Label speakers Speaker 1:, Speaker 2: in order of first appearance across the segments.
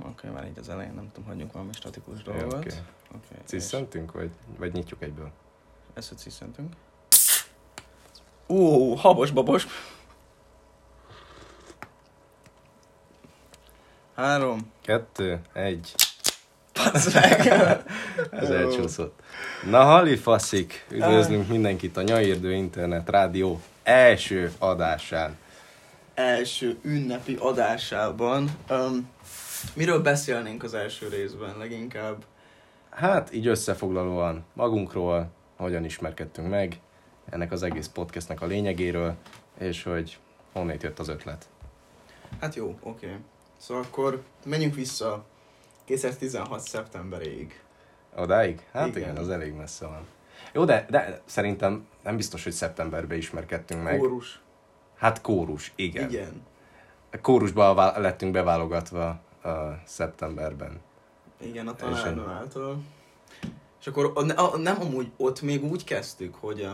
Speaker 1: oké, okay, már így az elején nem tudom, hagyjunk valami statikus dolgot.
Speaker 2: Oké.
Speaker 1: Okay,
Speaker 2: Ciszentünk, vagy, vagy nyitjuk egyből?
Speaker 1: Ezt, hogy ciszentünk. Ú, habos babos. Három.
Speaker 2: Kettő, egy.
Speaker 1: Passz meg.
Speaker 2: Ez elcsúszott. Na, hali faszik! Üdvözlünk mindenkit a Nyairdő Internet Rádió első adásán.
Speaker 1: Első ünnepi adásában. Um, miről beszélnénk az első részben leginkább?
Speaker 2: Hát, így összefoglalóan magunkról, hogyan ismerkedtünk meg, ennek az egész podcastnek a lényegéről, és hogy honnét jött az ötlet.
Speaker 1: Hát jó, oké. Okay. Szóval akkor menjünk vissza 2016. szeptemberéig.
Speaker 2: Odáig? Hát igen,
Speaker 1: Igen.
Speaker 2: az elég messze van. Jó, de, de szerintem nem biztos, hogy szeptemberben ismerkedtünk meg.
Speaker 1: Kórus.
Speaker 2: Hát kórus, igen. igen.
Speaker 1: Igen.
Speaker 2: Kórusba vá- lettünk beválogatva a szeptemberben.
Speaker 1: Igen, a tanárnő által. És akkor a, nem amúgy ott még úgy kezdtük, hogy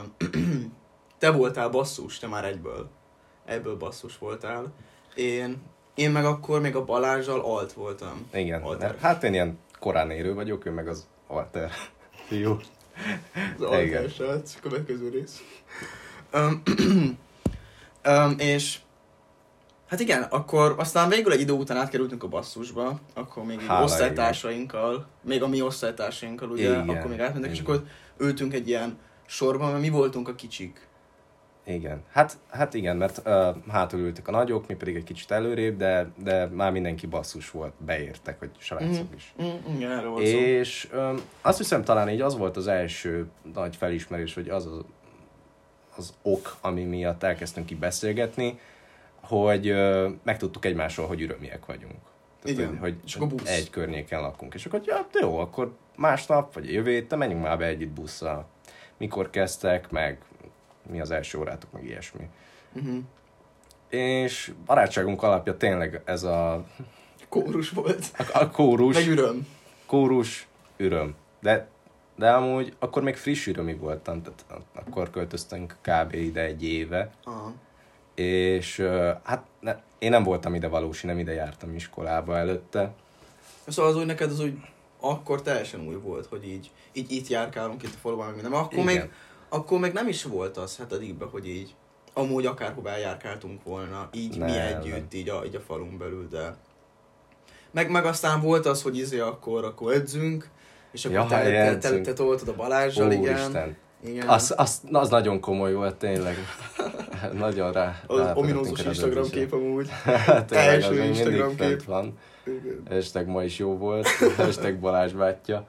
Speaker 1: te voltál basszus, te már egyből. Egyből basszus voltál. Én, én meg akkor még a Balázsjal alt voltam.
Speaker 2: Igen,
Speaker 1: Alter.
Speaker 2: hát én ilyen korán érő vagyok, ő meg az alter fiú.
Speaker 1: Az alter srác, következő rész. Um, um, és hát igen, akkor aztán végül egy idő után átkerültünk a basszusba, akkor még
Speaker 2: Hála
Speaker 1: osztálytársainkkal, még a mi osztálytársainkkal, ugye,
Speaker 2: Igen.
Speaker 1: akkor még átmentek, és
Speaker 2: Igen.
Speaker 1: akkor ültünk egy ilyen sorban, mert mi voltunk a kicsik.
Speaker 2: Igen. Hát, hát igen, mert uh, hátul ültek a nagyok, mi pedig egy kicsit előrébb, de, de már mindenki basszus volt, beértek, hogy srácok
Speaker 1: Mhm.
Speaker 2: is.
Speaker 1: Mm, igen, erről volt.
Speaker 2: És um, azt hiszem talán így az volt az első nagy felismerés, hogy az az, az ok, ami miatt elkezdtünk így beszélgetni, hogy megtudtuk egymásról, hogy ürömiek vagyunk. Tehát,
Speaker 1: Igen.
Speaker 2: Hogy, hogy
Speaker 1: És akkor busz.
Speaker 2: egy környéken lakunk. És akkor, ja, jó, akkor másnap, vagy jövő héten menjünk már be együtt busszal. Mikor kezdtek, meg mi az első órátok, meg ilyesmi.
Speaker 1: Uh-huh.
Speaker 2: És barátságunk alapja tényleg ez a,
Speaker 1: Kórus volt.
Speaker 2: a, a kórus,
Speaker 1: Meg üröm.
Speaker 2: kórus, üröm. De, de amúgy akkor még friss ürömi voltam, tehát akkor költöztünk kb. ide egy éve,
Speaker 1: Aha.
Speaker 2: És hát ne, én nem voltam ide valósi, nem ide jártam iskolába előtte.
Speaker 1: Szóval az úgy neked az úgy akkor teljesen új volt, hogy így, így itt járkálunk itt a faluban, minden. Mert akkor
Speaker 2: Igen.
Speaker 1: még, akkor még nem is volt az hetedikben, hogy így amúgy akárhová járkáltunk volna, így mi
Speaker 2: Nem,
Speaker 1: együtt, így a, így a falun belül, de... Meg, meg aztán volt az, hogy izé akkor, akkor edzünk, és akkor
Speaker 2: Ja,
Speaker 1: te, te, te, te, toltad a Balázsjal, igen.
Speaker 2: Úristen,
Speaker 1: igen.
Speaker 2: az, az, az nagyon komoly volt tényleg. nagyon rá.
Speaker 1: az ominózus Instagram kép amúgy.
Speaker 2: Hát
Speaker 1: Első Instagram kép.
Speaker 2: van.
Speaker 1: Igen.
Speaker 2: Hashtag ma is jó volt. Hashtag Balázs bátyja.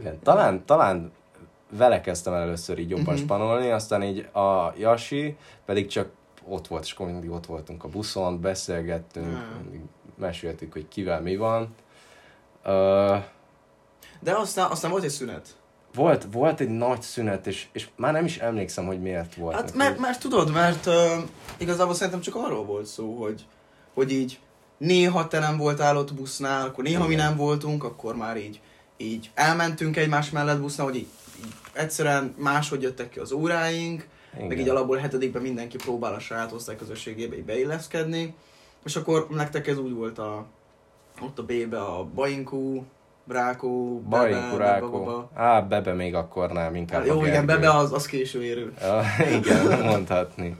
Speaker 2: Igen, talán, talán vele kezdtem el először így jobban
Speaker 1: Mhm.
Speaker 2: spanolni, aztán így a Jasi pedig csak ott volt, és akkor mindig ott voltunk a buszon, beszélgettünk, mindig meséltük, hogy kivel mi van. Uh,
Speaker 1: De aztán, aztán volt egy szünet.
Speaker 2: Volt, volt egy nagy szünet, és, és már nem is emlékszem, hogy miért volt.
Speaker 1: Hát mert, mert tudod, mert uh, igazából szerintem csak arról volt szó, hogy, hogy így néha te nem voltál ott busznál, akkor néha mi
Speaker 2: Igen.
Speaker 1: nem voltunk, akkor már így, így elmentünk egymás mellett busznál, hogy így, így egyszerűen máshogy jöttek ki az óráink,
Speaker 2: Igen.
Speaker 1: meg így alapból hetedikben mindenki próbál a saját osztályközösségébe így beilleszkedni, és akkor nektek ez úgy volt a, ott a B-be a Bainkú, Brákó, Bebe,
Speaker 2: Bajin Kurákó.
Speaker 1: Bebe,
Speaker 2: Á, Bebe még akkor nem, inkább
Speaker 1: Jó, igen. Bebe az, az késő érő.
Speaker 2: Ja, igen, mondhatni.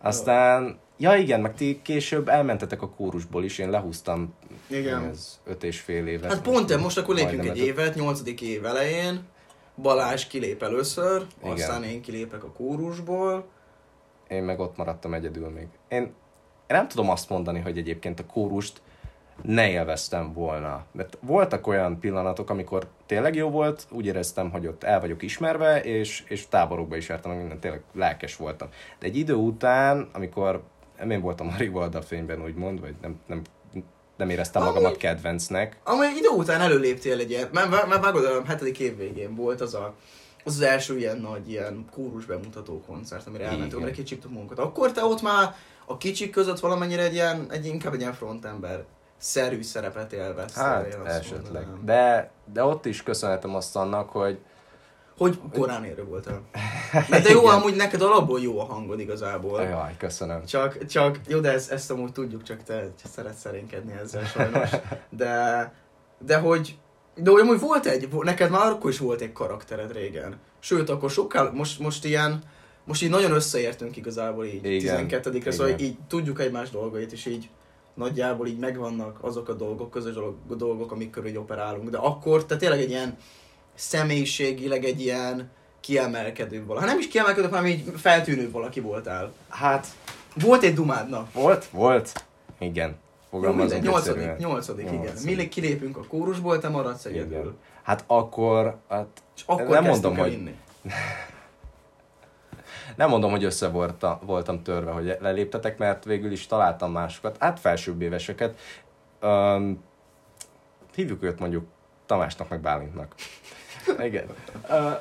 Speaker 2: Aztán, ja igen, meg ti később elmentetek a kórusból is, én lehúztam
Speaker 1: Igen.
Speaker 2: ez öt és fél évet.
Speaker 1: Hát pont, most akkor lépjünk egy évet, nyolcadik év elején, Balázs kilép először,
Speaker 2: Igen.
Speaker 1: aztán én kilépek a kórusból.
Speaker 2: Én meg ott maradtam egyedül még. Én, én nem tudom azt mondani, hogy egyébként a kórust ne élveztem volna. Mert voltak olyan pillanatok, amikor tényleg jó volt, úgy éreztem, hogy ott el vagyok ismerve, és, és táborokba is jártam, minden, tényleg lelkes voltam. De egy idő után, amikor én voltam a Rivalda fényben, úgymond, vagy nem, nem, nem éreztem magamat
Speaker 1: Amúgy-
Speaker 2: kedvencnek,
Speaker 1: Amely idő után előléptél egy ilyen, mert, mert, mert vágod, a hetedik év végén volt az a, az, az első ilyen nagy ilyen kórus bemutató koncert, amire elmentünk, amire kicsíptük munkat. Akkor te ott már a kicsik között valamennyire egy ilyen, egy inkább egy ilyen frontember szerű szerepet élveztél.
Speaker 2: Hát,
Speaker 1: azt
Speaker 2: esetleg.
Speaker 1: mondanám.
Speaker 2: De, de ott is köszönhetem azt annak, hogy,
Speaker 1: Hogy korán érő voltál? Mert de jó, amúgy neked alapból jó a hangod igazából.
Speaker 2: Jaj, köszönöm.
Speaker 1: Csak, csak jó, de ezt, ezt amúgy tudjuk, csak te szeretsz szerénkedni ezzel sajnos. De, de hogy, de hogy amúgy volt egy, neked már akkor is volt egy karaktered régen. Sőt, akkor sokkal, most, most ilyen, most így nagyon összeértünk igazából így
Speaker 2: Igen,
Speaker 1: 12-re, szóval így tudjuk egymás dolgait, és így nagyjából így megvannak azok a dolgok, közös dolgok, amik körül operálunk. De akkor te tényleg egy ilyen személyiségileg egy ilyen kiemelkedő valaki. Hát nem is kiemelkedő, hanem így feltűnő valaki voltál.
Speaker 2: Hát,
Speaker 1: Volt egy dumádnak.
Speaker 2: volt? Volt? Igen. Fogalmazunk
Speaker 1: Mindegy, nyolcadik, nyolcadik, igen. Mi kilépünk a kórusból, te maradsz egyedül.
Speaker 2: Hát akkor, hát
Speaker 1: És akkor
Speaker 2: nem mondom, hogy
Speaker 1: inni.
Speaker 2: Nem mondom, hogy össze volta, voltam törve, hogy leléptetek, mert végül is találtam másokat, hát felsőbb éveseket. Um, hívjuk őt mondjuk Tamásnak, meg Bálintnak. Igen. Uh,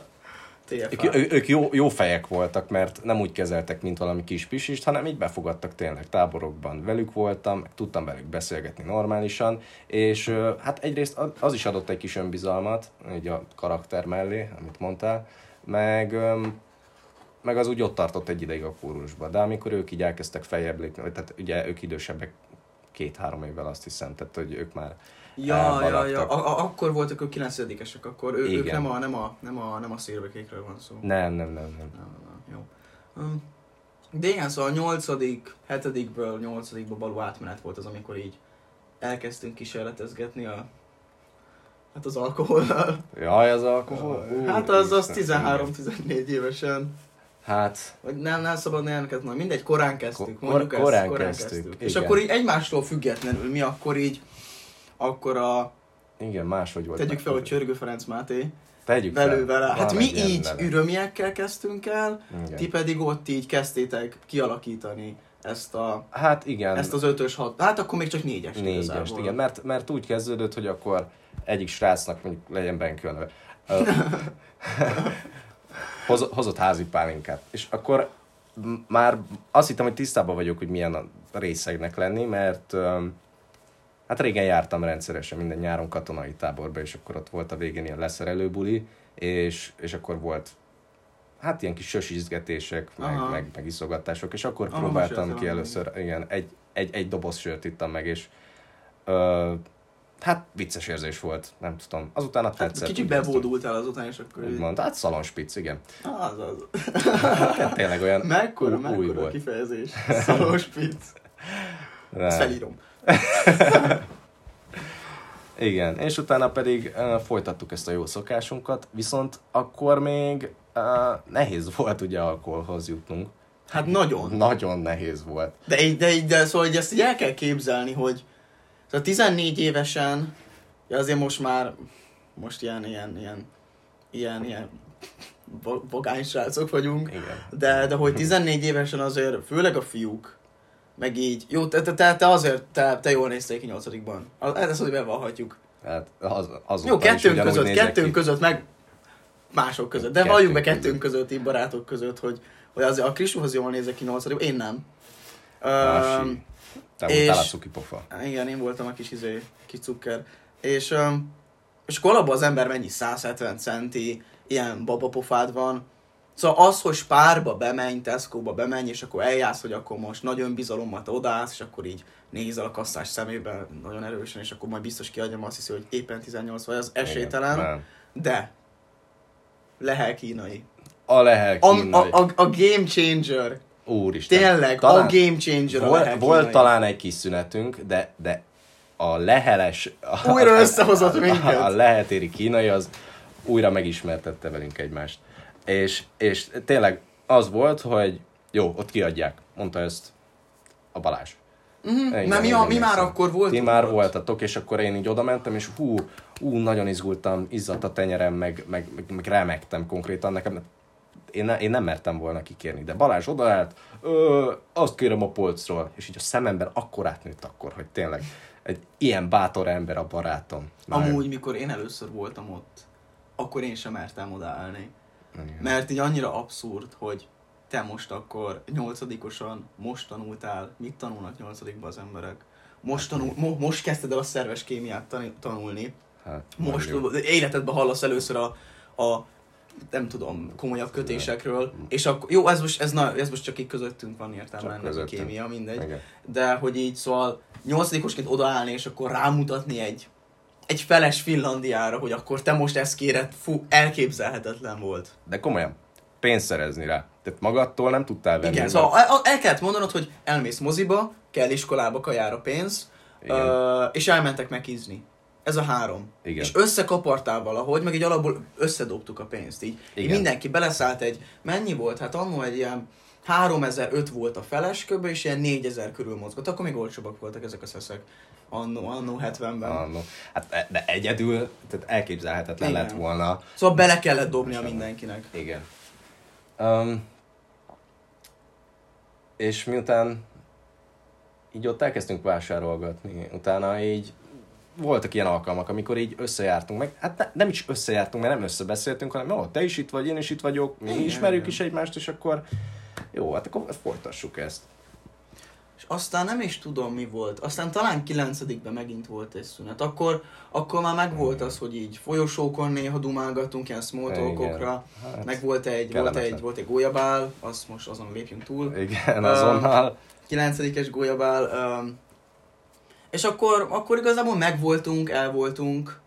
Speaker 2: ők, jó, jó fejek voltak, mert nem úgy kezeltek, mint valami kis pisist, hanem így befogadtak tényleg táborokban. Velük voltam, tudtam velük beszélgetni normálisan, és hát egyrészt az is adott egy kis önbizalmat, így a karakter mellé, amit mondtál, meg, meg az úgy ott tartott egy ideig a kórusba. De amikor ők így elkezdtek feljebb lépni, tehát ugye ők idősebbek két-három évvel azt hiszem, tehát hogy ők már
Speaker 1: Ja, ja, ja. A, a, akkor voltak ők 9 esek akkor ő, ők nem a, nem a, nem a, nem a szélbekékről van szó.
Speaker 2: Nem, nem, nem, nem.
Speaker 1: Nem, nem, jó. Um, De igen, szóval a nyolcadik, hetedikből nyolcadikba való átmenet volt az, amikor így elkezdtünk kísérletezgetni a Hát az alkohollal.
Speaker 2: Jaj, az alkohol?
Speaker 1: Hát az, az
Speaker 2: Úristen,
Speaker 1: 13-14 évesen.
Speaker 2: Hát,
Speaker 1: nem, nem szabad ilyeneket mondani. Mindegy, korán kezdtük.
Speaker 2: Kor-
Speaker 1: Mondjuk ezt,
Speaker 2: korán
Speaker 1: korán
Speaker 2: kezdtük,
Speaker 1: kezdtük. És akkor így egymástól függetlenül mi akkor így, akkor a,
Speaker 2: igen, máshogy volt.
Speaker 1: tegyük fel, hogy. Csörgő Ferenc Máté,
Speaker 2: Tegyük
Speaker 1: velő
Speaker 2: fel.
Speaker 1: vele. Hát mi így
Speaker 2: neve.
Speaker 1: ürömiekkel kezdtünk el,
Speaker 2: Igen.
Speaker 1: ti pedig ott így kezdtétek kialakítani ezt, a,
Speaker 2: Hát igen,
Speaker 1: ezt az ötös hat. Hát akkor még csak négyes. igazából.
Speaker 2: igen, mert, mert úgy kezdődött, hogy akkor egyik srácnak mondjuk legyen. Ö, hoz, hozott házi pálinkát. És akkor már azt hittem, hogy tisztában vagyok, hogy milyen a részegnek lenni, mert hát régen jártam rendszeresen minden nyáron katonai táborba, és akkor ott volt a végén ilyen leszerelő buli, és, és akkor volt hát ilyen kis sösizgetések, meg,
Speaker 1: Aha.
Speaker 2: meg, meg iszogatások, és akkor
Speaker 1: Aha,
Speaker 2: próbáltam ki először, igen, egy, egy, egy doboz sört ittam meg, és ö, hát vicces érzés volt, nem tudom. Azután a
Speaker 1: Hát
Speaker 2: tetszett.
Speaker 1: kicsit
Speaker 2: úgy éreztem.
Speaker 1: bevódultál azután, és akkor.
Speaker 2: Úgymond, hát szalonspic, igen.
Speaker 1: Az az.
Speaker 2: Hát tényleg olyan
Speaker 1: Mekkora,
Speaker 2: új,
Speaker 1: mekkora
Speaker 2: volt.
Speaker 1: kifejezés. Ezt felírom.
Speaker 2: Igen, és utána pedig uh, folytattuk ezt a jó szokásunkat, viszont akkor még uh, nehéz volt ugye alkoholhoz jutnunk.
Speaker 1: Hát nagyon.
Speaker 2: Nagyon nehéz volt.
Speaker 1: De, így- de, így- de szóval hogy ezt így el kell képzelni, hogy szóval 14 évesen, ja azért most már, most ilyen, ilyen, ilyen, ilyen, ilyen vagány srácok vagyunk,
Speaker 2: Igen.
Speaker 1: de, de hogy 14 évesen azért, főleg a fiúk, meg így, jó, te, te, te, azért, te, te jól néztél ki nyolcadikban. Ez hogy bevallhatjuk.
Speaker 2: Hát az, azóta
Speaker 1: Jó, kettőnk között, kettőnk
Speaker 2: ki.
Speaker 1: között, meg mások között. De valljunk be kettőnk között, így barátok között, hogy, hogy azért a Kristóhoz jól nézek ki nyolcadik, én nem. Öm,
Speaker 2: Te
Speaker 1: és-
Speaker 2: voltál a cukipofa.
Speaker 1: igen, én voltam a kis izé, kis cukker. És, öm, és akkor alapban az ember mennyi 170 centi, ilyen babapofád van. Szóval az, hogy spárba bemenj, Tesco-ba bemenj, és akkor eljársz, hogy akkor most nagy önbizalommal te odaállsz, és akkor így nézel a kasszás szemébe nagyon erősen, és akkor majd biztos kiadjam azt hiszi, hogy éppen 18 vagy, az esélytelen.
Speaker 2: Igen, nem.
Speaker 1: De lehel kínai.
Speaker 2: A lehel
Speaker 1: A,
Speaker 2: kínai.
Speaker 1: a, a, a game changer.
Speaker 2: Úristen.
Speaker 1: Tényleg,
Speaker 2: Talán-
Speaker 1: a game changer a
Speaker 2: Volt,
Speaker 1: lehel
Speaker 2: volt talán egy kis szünetünk, de, de a leheles... A,
Speaker 1: Újra összehozott minket.
Speaker 2: A lehetéri kínai az újra megismertette velünk egymást. És, és tényleg az volt, hogy jó, ott kiadják. Mondta ezt a Balázs. Igen,
Speaker 1: Mert mi, a, mi már akkor voltunk.
Speaker 2: Ti már
Speaker 1: ott.
Speaker 2: voltatok, és akkor én így oda mentem, és hú, hú, nagyon izgultam, izzadt a tenyerem, meg, meg, meg, meg remektem konkrétan nekem. Én, ne, én nem mertem volna kikérni, de Balázs odaállt, ö, azt kérem a polcról, és így a szememben akkor átnőtt akkor, hogy tényleg egy ilyen bátor ember a barátom. Már-
Speaker 1: Amúgy, mikor én először voltam ott, akkor én sem mertem odaállni.
Speaker 2: Igen.
Speaker 1: Mert így annyira abszurd, hogy te most akkor nyolcadikosan most tanultál, mit tanulnak nyolcadikban az emberek? Most, tanul, mo, most kezdted el a szerves kémiát tanulni.
Speaker 2: Hát,
Speaker 1: Most életedben hallasz először a, a nem tudom, komolyabb kötésekről, és akkor, jó, ez most, ez, na, ez most csak így közöttünk van értelme ennek a kémia, mindegy.
Speaker 2: Igen.
Speaker 1: De hogy így szóval nyolcadikosként odaállni, és akkor rámutatni egy, egy feles Finlandiára, hogy akkor te most ezt kéred, fú, elképzelhetetlen volt.
Speaker 2: De komolyan, pénzt szerezni rá. Tehát magadtól nem tudtál venni.
Speaker 1: Igen,
Speaker 2: de-
Speaker 1: szóval el, el kellett mondanod, hogy elmész moziba, kell iskolába kajára pénz,
Speaker 2: Igen.
Speaker 1: és elmentek megizni. Ez a három.
Speaker 2: Igen.
Speaker 1: És összekapartál valahogy, meg egy alapból összedobtuk a pénzt. Így, így
Speaker 2: Igen.
Speaker 1: mindenki beleszállt egy, mennyi volt? Hát annó egy ilyen 3005 volt a feles kb. és ilyen 4000 körül mozgott. Akkor még olcsóbbak voltak ezek a szeszek. Annó, annó 70-ben.
Speaker 2: Ah, no. Hát e- de egyedül, tehát elképzelhetetlen
Speaker 1: Igen.
Speaker 2: lett volna.
Speaker 1: Szóval bele kellett dobnia mindenkinek.
Speaker 2: Igen. Um, és miután így ott elkezdtünk vásárolgatni, utána így voltak ilyen alkalmak, amikor így összejártunk meg, hát ne, nem is összejártunk, mert nem összebeszéltünk, hanem ó, te is itt vagy, én is itt vagyok, mi
Speaker 1: Igen,
Speaker 2: ismerjük
Speaker 1: igen.
Speaker 2: is egymást, és akkor jó, hát akkor folytassuk ezt.
Speaker 1: És aztán nem is tudom mi volt. Aztán talán 9 megint volt egy szünet. Akkor, akkor már megvolt az, hogy így folyosókon néha dumálgattunk ilyen small talkokra.
Speaker 2: Hát,
Speaker 1: Meg volt egy, volt egy, volt egy gólyabál, azt most azon lépjünk túl.
Speaker 2: Igen, azonnal.
Speaker 1: 9-es gólyabál. Um, és akkor, akkor igazából megvoltunk, elvoltunk,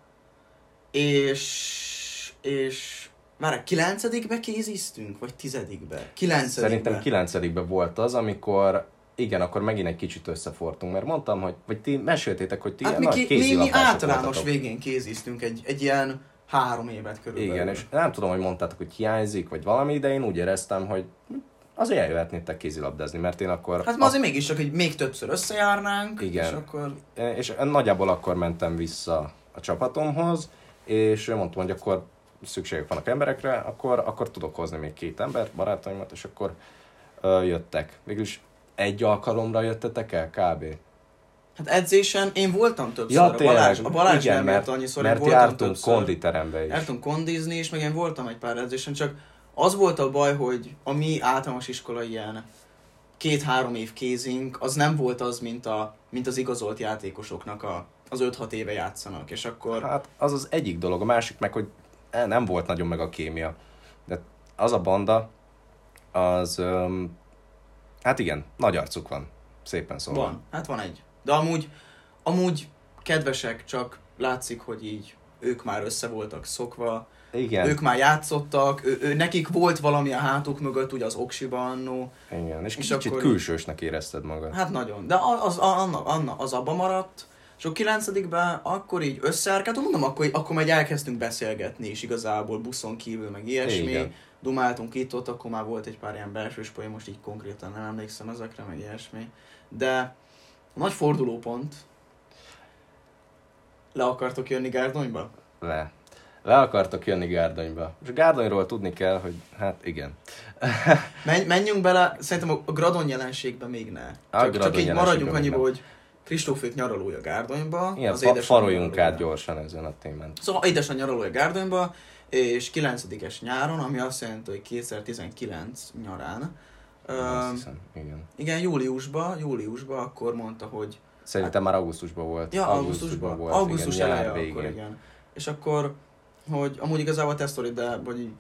Speaker 1: és, és már 9 kéziztünk, vagy 10 be 9
Speaker 2: Szerintem kilencedikben volt az, amikor igen, akkor megint egy kicsit összefortunk, mert mondtam, hogy, vagy ti meséltétek, hogy ti
Speaker 1: Hát
Speaker 2: ilyen
Speaker 1: mi, ki, mi, mi általános
Speaker 2: voltatok.
Speaker 1: végén kéziztünk egy, egy ilyen három évet körülbelül.
Speaker 2: Igen, és nem tudom, hogy mondtátok, hogy hiányzik, vagy valami, de én úgy éreztem, hogy azért eljöhetnétek kézilabdázni, mert én akkor...
Speaker 1: Hát ma azért mégis csak, hogy még többször összejárnánk,
Speaker 2: Igen.
Speaker 1: és akkor...
Speaker 2: és nagyjából akkor mentem vissza a csapatomhoz, és mondtam, hogy akkor szükségük vannak emberekre, akkor, akkor tudok hozni még két ember, barátaimat, és akkor ö, jöttek. Végülis egy alkalomra jöttetek el kb.
Speaker 1: Hát edzésen én voltam többször,
Speaker 2: Ja,
Speaker 1: a Balázs, a Balázs
Speaker 2: igen,
Speaker 1: nem
Speaker 2: mert,
Speaker 1: annyiszor,
Speaker 2: mert
Speaker 1: én voltam
Speaker 2: jártunk
Speaker 1: többször.
Speaker 2: konditerembe is.
Speaker 1: Jártunk kondizni, és meg én voltam egy pár edzésen, csak az volt a baj, hogy a mi általános iskola ilyen két-három év kézink, az nem volt az, mint, a, mint az igazolt játékosoknak a, az 5-6 éve játszanak, és akkor...
Speaker 2: Hát az az egyik dolog, a másik meg, hogy eh, nem volt nagyon meg a kémia. De az a banda, az, öm, hát igen, nagy arcuk van, szépen szólva.
Speaker 1: Van, hát van egy. De amúgy, amúgy kedvesek, csak látszik, hogy így ők már össze voltak szokva,
Speaker 2: Igen,
Speaker 1: ők már játszottak, ő, ő, nekik volt valami a hátuk mögött, ugye az oksiban annó,
Speaker 2: igen. És,
Speaker 1: és
Speaker 2: kicsit
Speaker 1: akkor-
Speaker 2: külsősnek érezted magad.
Speaker 1: hát nagyon, de az, az, anna, anna, az abba maradt, és a kilencedikben akkor így összeárkáltunk, mondom, akkor, akkor majd elkezdtünk beszélgetni is igazából buszon kívül, meg ilyesmi,
Speaker 2: Igen.
Speaker 1: dumáltunk itt ott, akkor már volt egy pár ilyen belsős poén, most így konkrétan nem emlékszem ezekre, meg ilyesmi, de nagy fordulópont, le akartok jönni Gárdonyba?
Speaker 2: Le. Le akartok jönni Gárdonyba. És Gárdonyról tudni kell, hogy hát igen.
Speaker 1: Men, menjünk bele, szerintem a Gradon jelenségben még ne. Csak, csak így maradjunk annyiba, hogy Kristófék nyaralója Gárdonyba.
Speaker 2: Igen,
Speaker 1: az
Speaker 2: fa- faroljunk át gyorsan ezen a témán.
Speaker 1: Szóval édesanyja nyaralója Gárdonyba, és 9-es nyáron, ami azt jelenti, hogy 2019 nyarán.
Speaker 2: Azt hiszem, igen.
Speaker 1: igen, júliusban, júliusban akkor mondta, hogy
Speaker 2: Szerintem már augusztusban volt.
Speaker 1: Ja, augusztusban.
Speaker 2: volt,
Speaker 1: Augusztus
Speaker 2: igen,
Speaker 1: eleje akkor, igen. És akkor, hogy amúgy igazából te sztorid, de hogy így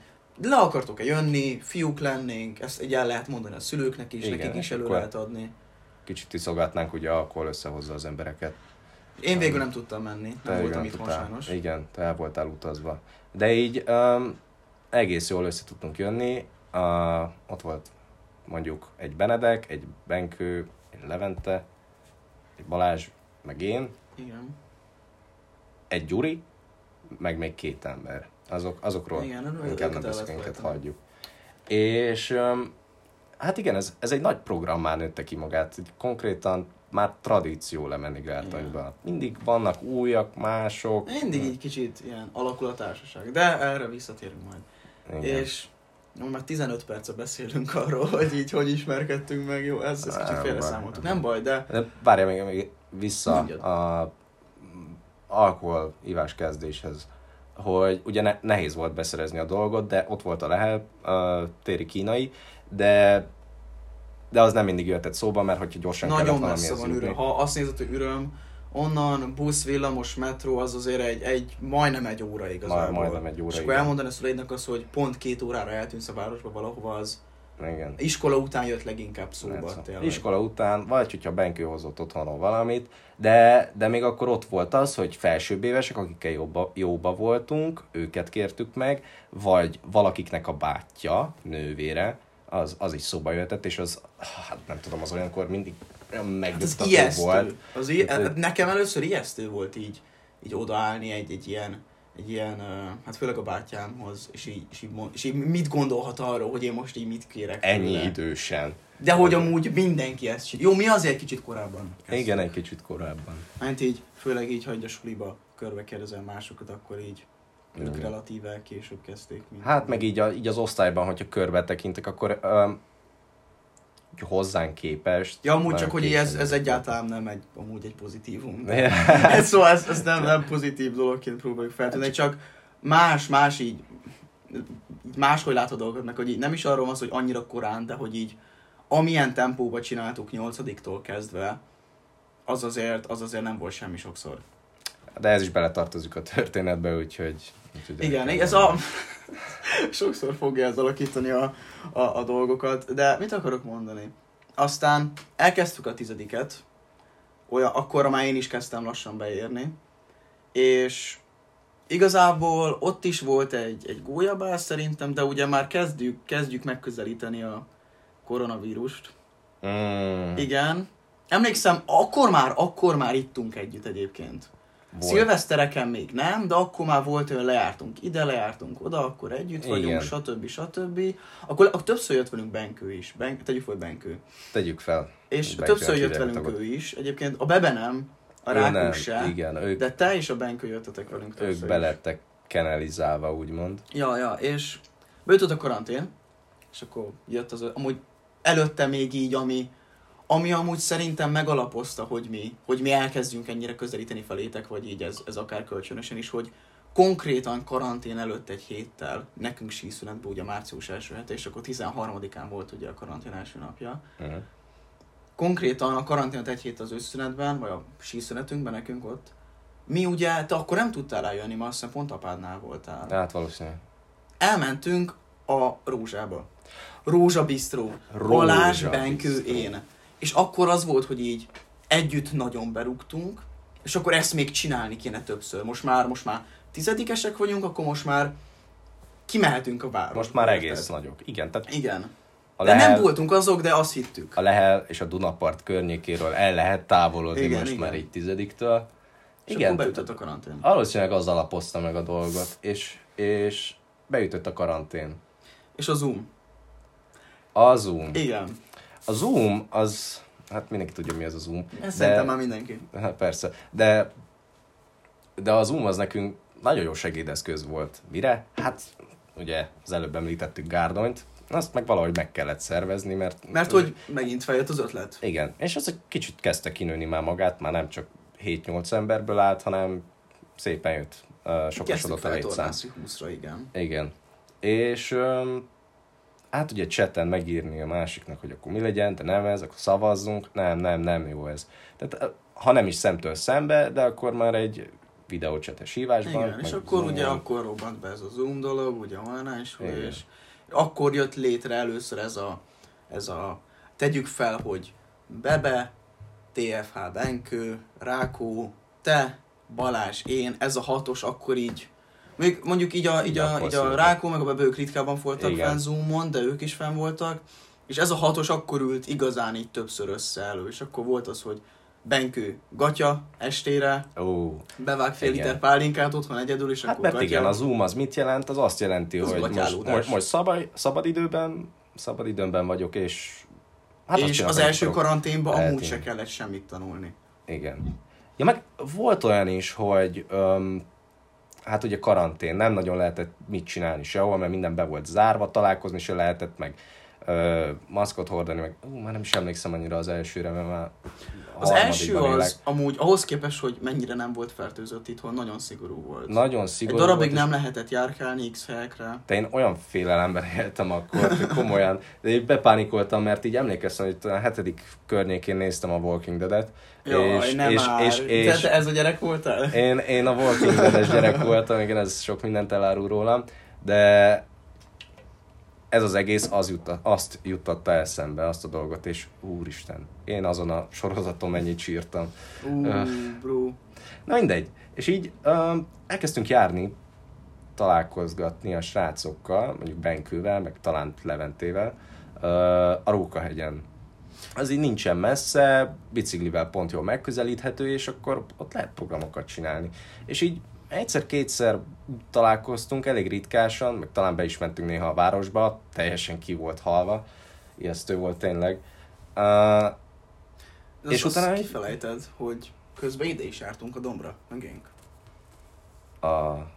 Speaker 1: le akartok-e jönni, fiúk lennénk, ezt így el lehet mondani a szülőknek is,
Speaker 2: Igen,
Speaker 1: nekik is elő
Speaker 2: akkor-
Speaker 1: lehet adni.
Speaker 2: Kicsit iszogatnánk, ugye alkohol összehozza az embereket.
Speaker 1: Én végül nem tudtam menni, nem voltam
Speaker 2: tudtál.
Speaker 1: sajnos.
Speaker 2: Igen, te el voltál utazva. De így um, egész jól össze tudtunk jönni. Uh, ott volt mondjuk egy Benedek, egy Benkő, egy Levente, egy Balázs, meg én,
Speaker 1: Igen.
Speaker 2: egy Gyuri, meg még két ember. Azok, azokról
Speaker 1: Igen,
Speaker 2: inkább nem beszélünk, hagyjuk. És hát igen, ez, ez egy nagy programmá nőtte ki magát. Konkrétan már tradíció lemenni Gártonyba. Mindig vannak újak, mások.
Speaker 1: Mindig így kicsit ilyen alakul a társaság, de erre visszatérünk majd.
Speaker 2: Igen.
Speaker 1: És már 15 perce beszélünk arról, hogy így hogy ismerkedtünk meg, jó, ez, ez kicsit
Speaker 2: Nem
Speaker 1: félre
Speaker 2: baj.
Speaker 1: számoltuk. Nem baj, de
Speaker 2: De várjál még, még vissza
Speaker 1: Mondjad.
Speaker 2: a alkohol ivás kezdéshez, hogy ugye ne, nehéz volt beszerezni a dolgot, de ott volt a lehel, a téri kínai, de de az nem mindig jöhetett szóba, mert hogyha gyorsan
Speaker 1: nagyon messze van üröm. Ha azt nézed, hogy üröm, onnan busz, villamos, metró, az azért egy, egy majdnem egy óra igazából.
Speaker 2: majdnem egy óra,
Speaker 1: És akkor elmondani a szüleidnek azt, hogy pont két órára eltűnsz a városba valahova, az
Speaker 2: Igen.
Speaker 1: iskola után jött leginkább szóba, tényleg.
Speaker 2: Iskola után, vagy hogyha Benkő hozott otthonról valamit, de, de még akkor ott volt az, hogy felsőbb évesek, akikkel jóba, jóba voltunk, őket kértük meg, vagy valakiknek a bátyja, nővére, az, az is szóba jöhetett, és az, hát nem tudom, az olyankor mindig
Speaker 1: Hát
Speaker 2: megnyugtató
Speaker 1: ijesztő.
Speaker 2: volt.
Speaker 1: Az i-
Speaker 2: Hát,
Speaker 1: hát nekem először ijesztő volt így, így odaállni egy, egy ilyen, egy ilyen, hát főleg a bátyámhoz, és így, és, így, és így mit gondolhat arról, hogy én most így mit kérek
Speaker 2: Ennyi
Speaker 1: tőle.
Speaker 2: idősen.
Speaker 1: De hogy amúgy mindenki ezt csinál. Jó, mi azért kicsit korábban. kezdtük.
Speaker 2: Igen, egy kicsit korábban.
Speaker 1: Mert így, főleg így, hogy a suliba körbe kérdezel másokat, akkor így ők relatíve később kezdték. Mint
Speaker 2: Hát meg így, a, így az osztályban, hogyha körbe tekintek, akkor um, hozzánk képest.
Speaker 1: Ja, amúgy csak, hogy ez, ez egyáltalán nem egy, amúgy egy pozitívum. Ez, szóval ez, ez nem, nem pozitív dologként próbáljuk feltenni, csak más, más így, így máshogy látod dolgokat, meg hogy így nem is arról van szó, hogy annyira korán, de hogy így amilyen tempóba csináltuk nyolcadiktól kezdve, az azért, az azért nem volt semmi sokszor.
Speaker 2: De ez is beletartozik a történetbe, úgyhogy... úgyhogy
Speaker 1: Igen, ez a... Sokszor fogja ez alakítani a, a, a dolgokat, de mit akarok mondani? Aztán elkezdtük a tizediket, olyan, akkor már én is kezdtem lassan beérni, és igazából ott is volt egy, egy gólyabás szerintem, de ugye már kezdjük, kezdjük megközelíteni a koronavírust.
Speaker 2: Mm,
Speaker 1: Igen. Emlékszem, akkor már, akkor már ittunk együtt egyébként.
Speaker 2: Volt.
Speaker 1: Szilvesztereken még nem, de akkor már volt olyan, lejártunk ide, lejártunk oda, akkor együtt
Speaker 2: Igen.
Speaker 1: vagyunk, stb. stb. Akkor, akkor többször jött velünk Benkő is. Ben, tegyük fel Benkő.
Speaker 2: Tegyük fel.
Speaker 1: És
Speaker 2: Benkő,
Speaker 1: többször jött velünk
Speaker 2: tagot.
Speaker 1: ő is. Egyébként a Bebe nem, a Rákó se,
Speaker 2: Igen, ők,
Speaker 1: de te és a Benkő jöttetek velünk
Speaker 2: ők
Speaker 1: többször is.
Speaker 2: belettek kenelizálva, úgymond.
Speaker 1: Ja, ja, és beütött a karantén, és akkor jött az, amúgy előtte még így, ami, ami amúgy szerintem megalapozta, hogy mi, hogy mi elkezdjünk ennyire közelíteni felétek, vagy így ez, ez akár kölcsönösen is, hogy konkrétan karantén előtt egy héttel, nekünk síszünetben ugye március első hete, és akkor 13-án volt ugye a karantén első napja.
Speaker 2: Uh-huh.
Speaker 1: Konkrétan a karantént egy hét az őszszünetben, vagy a síszünetünkben nekünk ott. Mi ugye, te akkor nem tudtál eljönni, mert azt hiszem pont apádnál voltál
Speaker 2: Hát valószínűleg.
Speaker 1: elmentünk a Rózsába. Rózsa Bistró.
Speaker 2: Rózsa
Speaker 1: Balázs, Benkő, én. És akkor az volt, hogy így együtt nagyon berúgtunk, és akkor ezt még csinálni kéne többször. Most már, most már tizedikesek vagyunk, akkor most már kimehetünk a városba.
Speaker 2: Most már egész
Speaker 1: érted?
Speaker 2: nagyok. Igen, tehát
Speaker 1: Igen.
Speaker 2: a
Speaker 1: De
Speaker 2: Lehel,
Speaker 1: nem voltunk azok, de azt hittük.
Speaker 2: a Lehel és a Dunapart környékéről el lehet távolodni
Speaker 1: Igen,
Speaker 2: most
Speaker 1: igen.
Speaker 2: már így tizediktől.
Speaker 1: És
Speaker 2: Igen,
Speaker 1: akkor beütött a karantén.
Speaker 2: valószínűleg az alapozta meg a dolgot, és, és beütött a karantén.
Speaker 1: És a Zoom.
Speaker 2: A Zoom.
Speaker 1: Igen.
Speaker 2: A Zoom az, hát mindenki tudja mi az a Zoom.
Speaker 1: Ezt szerintem már mindenki.
Speaker 2: Hát persze, de, de a Zoom az nekünk nagyon jó segédeszköz volt. Mire? Hát ugye az előbb említettük Gárdonyt, azt meg valahogy meg kellett szervezni, mert...
Speaker 1: Mert hogy megint feljött az ötlet.
Speaker 2: Igen, és az egy kicsit kezdte kinőni már magát, már nem csak 7-8 emberből állt, hanem szépen jött, uh, sokasodott a létszám.
Speaker 1: feltornászni 20-ra, igen.
Speaker 2: Igen. És um, hát ugye chatten megírni a másiknak, hogy akkor mi legyen, de nem ez, akkor szavazzunk, nem, nem, nem jó ez. Tehát ha nem is szemtől szembe, de akkor már egy videócsetes hívásban.
Speaker 1: Igen, és akkor
Speaker 2: Zoomon.
Speaker 1: ugye akkor robbant be ez a Zoom dolog, ugye is,
Speaker 2: Igen.
Speaker 1: és akkor jött létre először ez a, ez a tegyük fel, hogy Bebe, TFH Benkő, Rákó, te, Balázs, én, ez a hatos akkor így még mondjuk így a, így a, így a. Rákó meg a Bebe ők ritkában voltak
Speaker 2: Igen.
Speaker 1: fenn Zoomon, de ők is fenn voltak, és ez a hatos akkor ült igazán így többször össze elő, és akkor volt az, hogy Benkő gatya estére,
Speaker 2: Ó,
Speaker 1: bevág fél
Speaker 2: Igen.
Speaker 1: liter pálinkát otthon egyedül, és
Speaker 2: hát
Speaker 1: akkor
Speaker 2: mert
Speaker 1: gatya.
Speaker 2: igen, a Zoom az mit jelent? Az azt jelenti,
Speaker 1: Az
Speaker 2: hogy most, most, most szabad, szabad időben, szabad időben vagyok, és hát
Speaker 1: és az első
Speaker 2: akarok.
Speaker 1: karanténban amúgy
Speaker 2: Eltűnik.
Speaker 1: se kellett semmit tanulni.
Speaker 2: Igen. Ja, meg volt olyan is, hogy öm, hát ugye karantén, nem nagyon lehetett mit csinálni sehol, mert minden be volt zárva, találkozni se lehetett, meg ö, maszkot hordani, meg ú, már nem is emlékszem annyira az elsőre, mert már
Speaker 1: Az első
Speaker 2: élek.
Speaker 1: az, amúgy ahhoz képest, hogy mennyire nem volt fertőzött itthon, nagyon szigorú volt.
Speaker 2: Nagyon
Speaker 1: Egy
Speaker 2: szigorú
Speaker 1: darabig
Speaker 2: volt, és
Speaker 1: nem lehetett járkálni X helyekre.
Speaker 2: De én olyan félelemben éltem akkor, hogy komolyan. De én bepánikoltam, mert így emlékeztem, hogy a hetedik környékén néztem a Walking Dead-et.
Speaker 1: Jaj,
Speaker 2: és,
Speaker 1: nem
Speaker 2: és,
Speaker 1: már.
Speaker 2: és, és,
Speaker 1: Te, te ez a gyerek voltál?
Speaker 2: én, én a Walking Dead-es gyerek voltam, igen, ez sok mindent elárul rólam, de ez az egész az jutta, azt juttatta eszembe, azt a dolgot, és úristen, én azon a sorozaton mennyit sírtam.
Speaker 1: Ú,
Speaker 2: Öh.
Speaker 1: bro.
Speaker 2: Na mindegy. És így um, elkezdtünk járni, találkozgatni a srácokkal, mondjuk Benkővel, meg talán Leventével, uh, a Rókahegyen. Az így nincsen messze, biciklivel pont jól megközelíthető, és akkor ott lehet programokat csinálni. És így egyszer-kétszer találkoztunk, elég ritkásan, meg talán be is mentünk néha a városba, teljesen ki volt halva, ijesztő volt tényleg. Uh,
Speaker 1: De
Speaker 2: És
Speaker 1: és
Speaker 2: utána
Speaker 1: kifelejted, hogy közben ide is jártunk a dombra, megénk.
Speaker 2: a...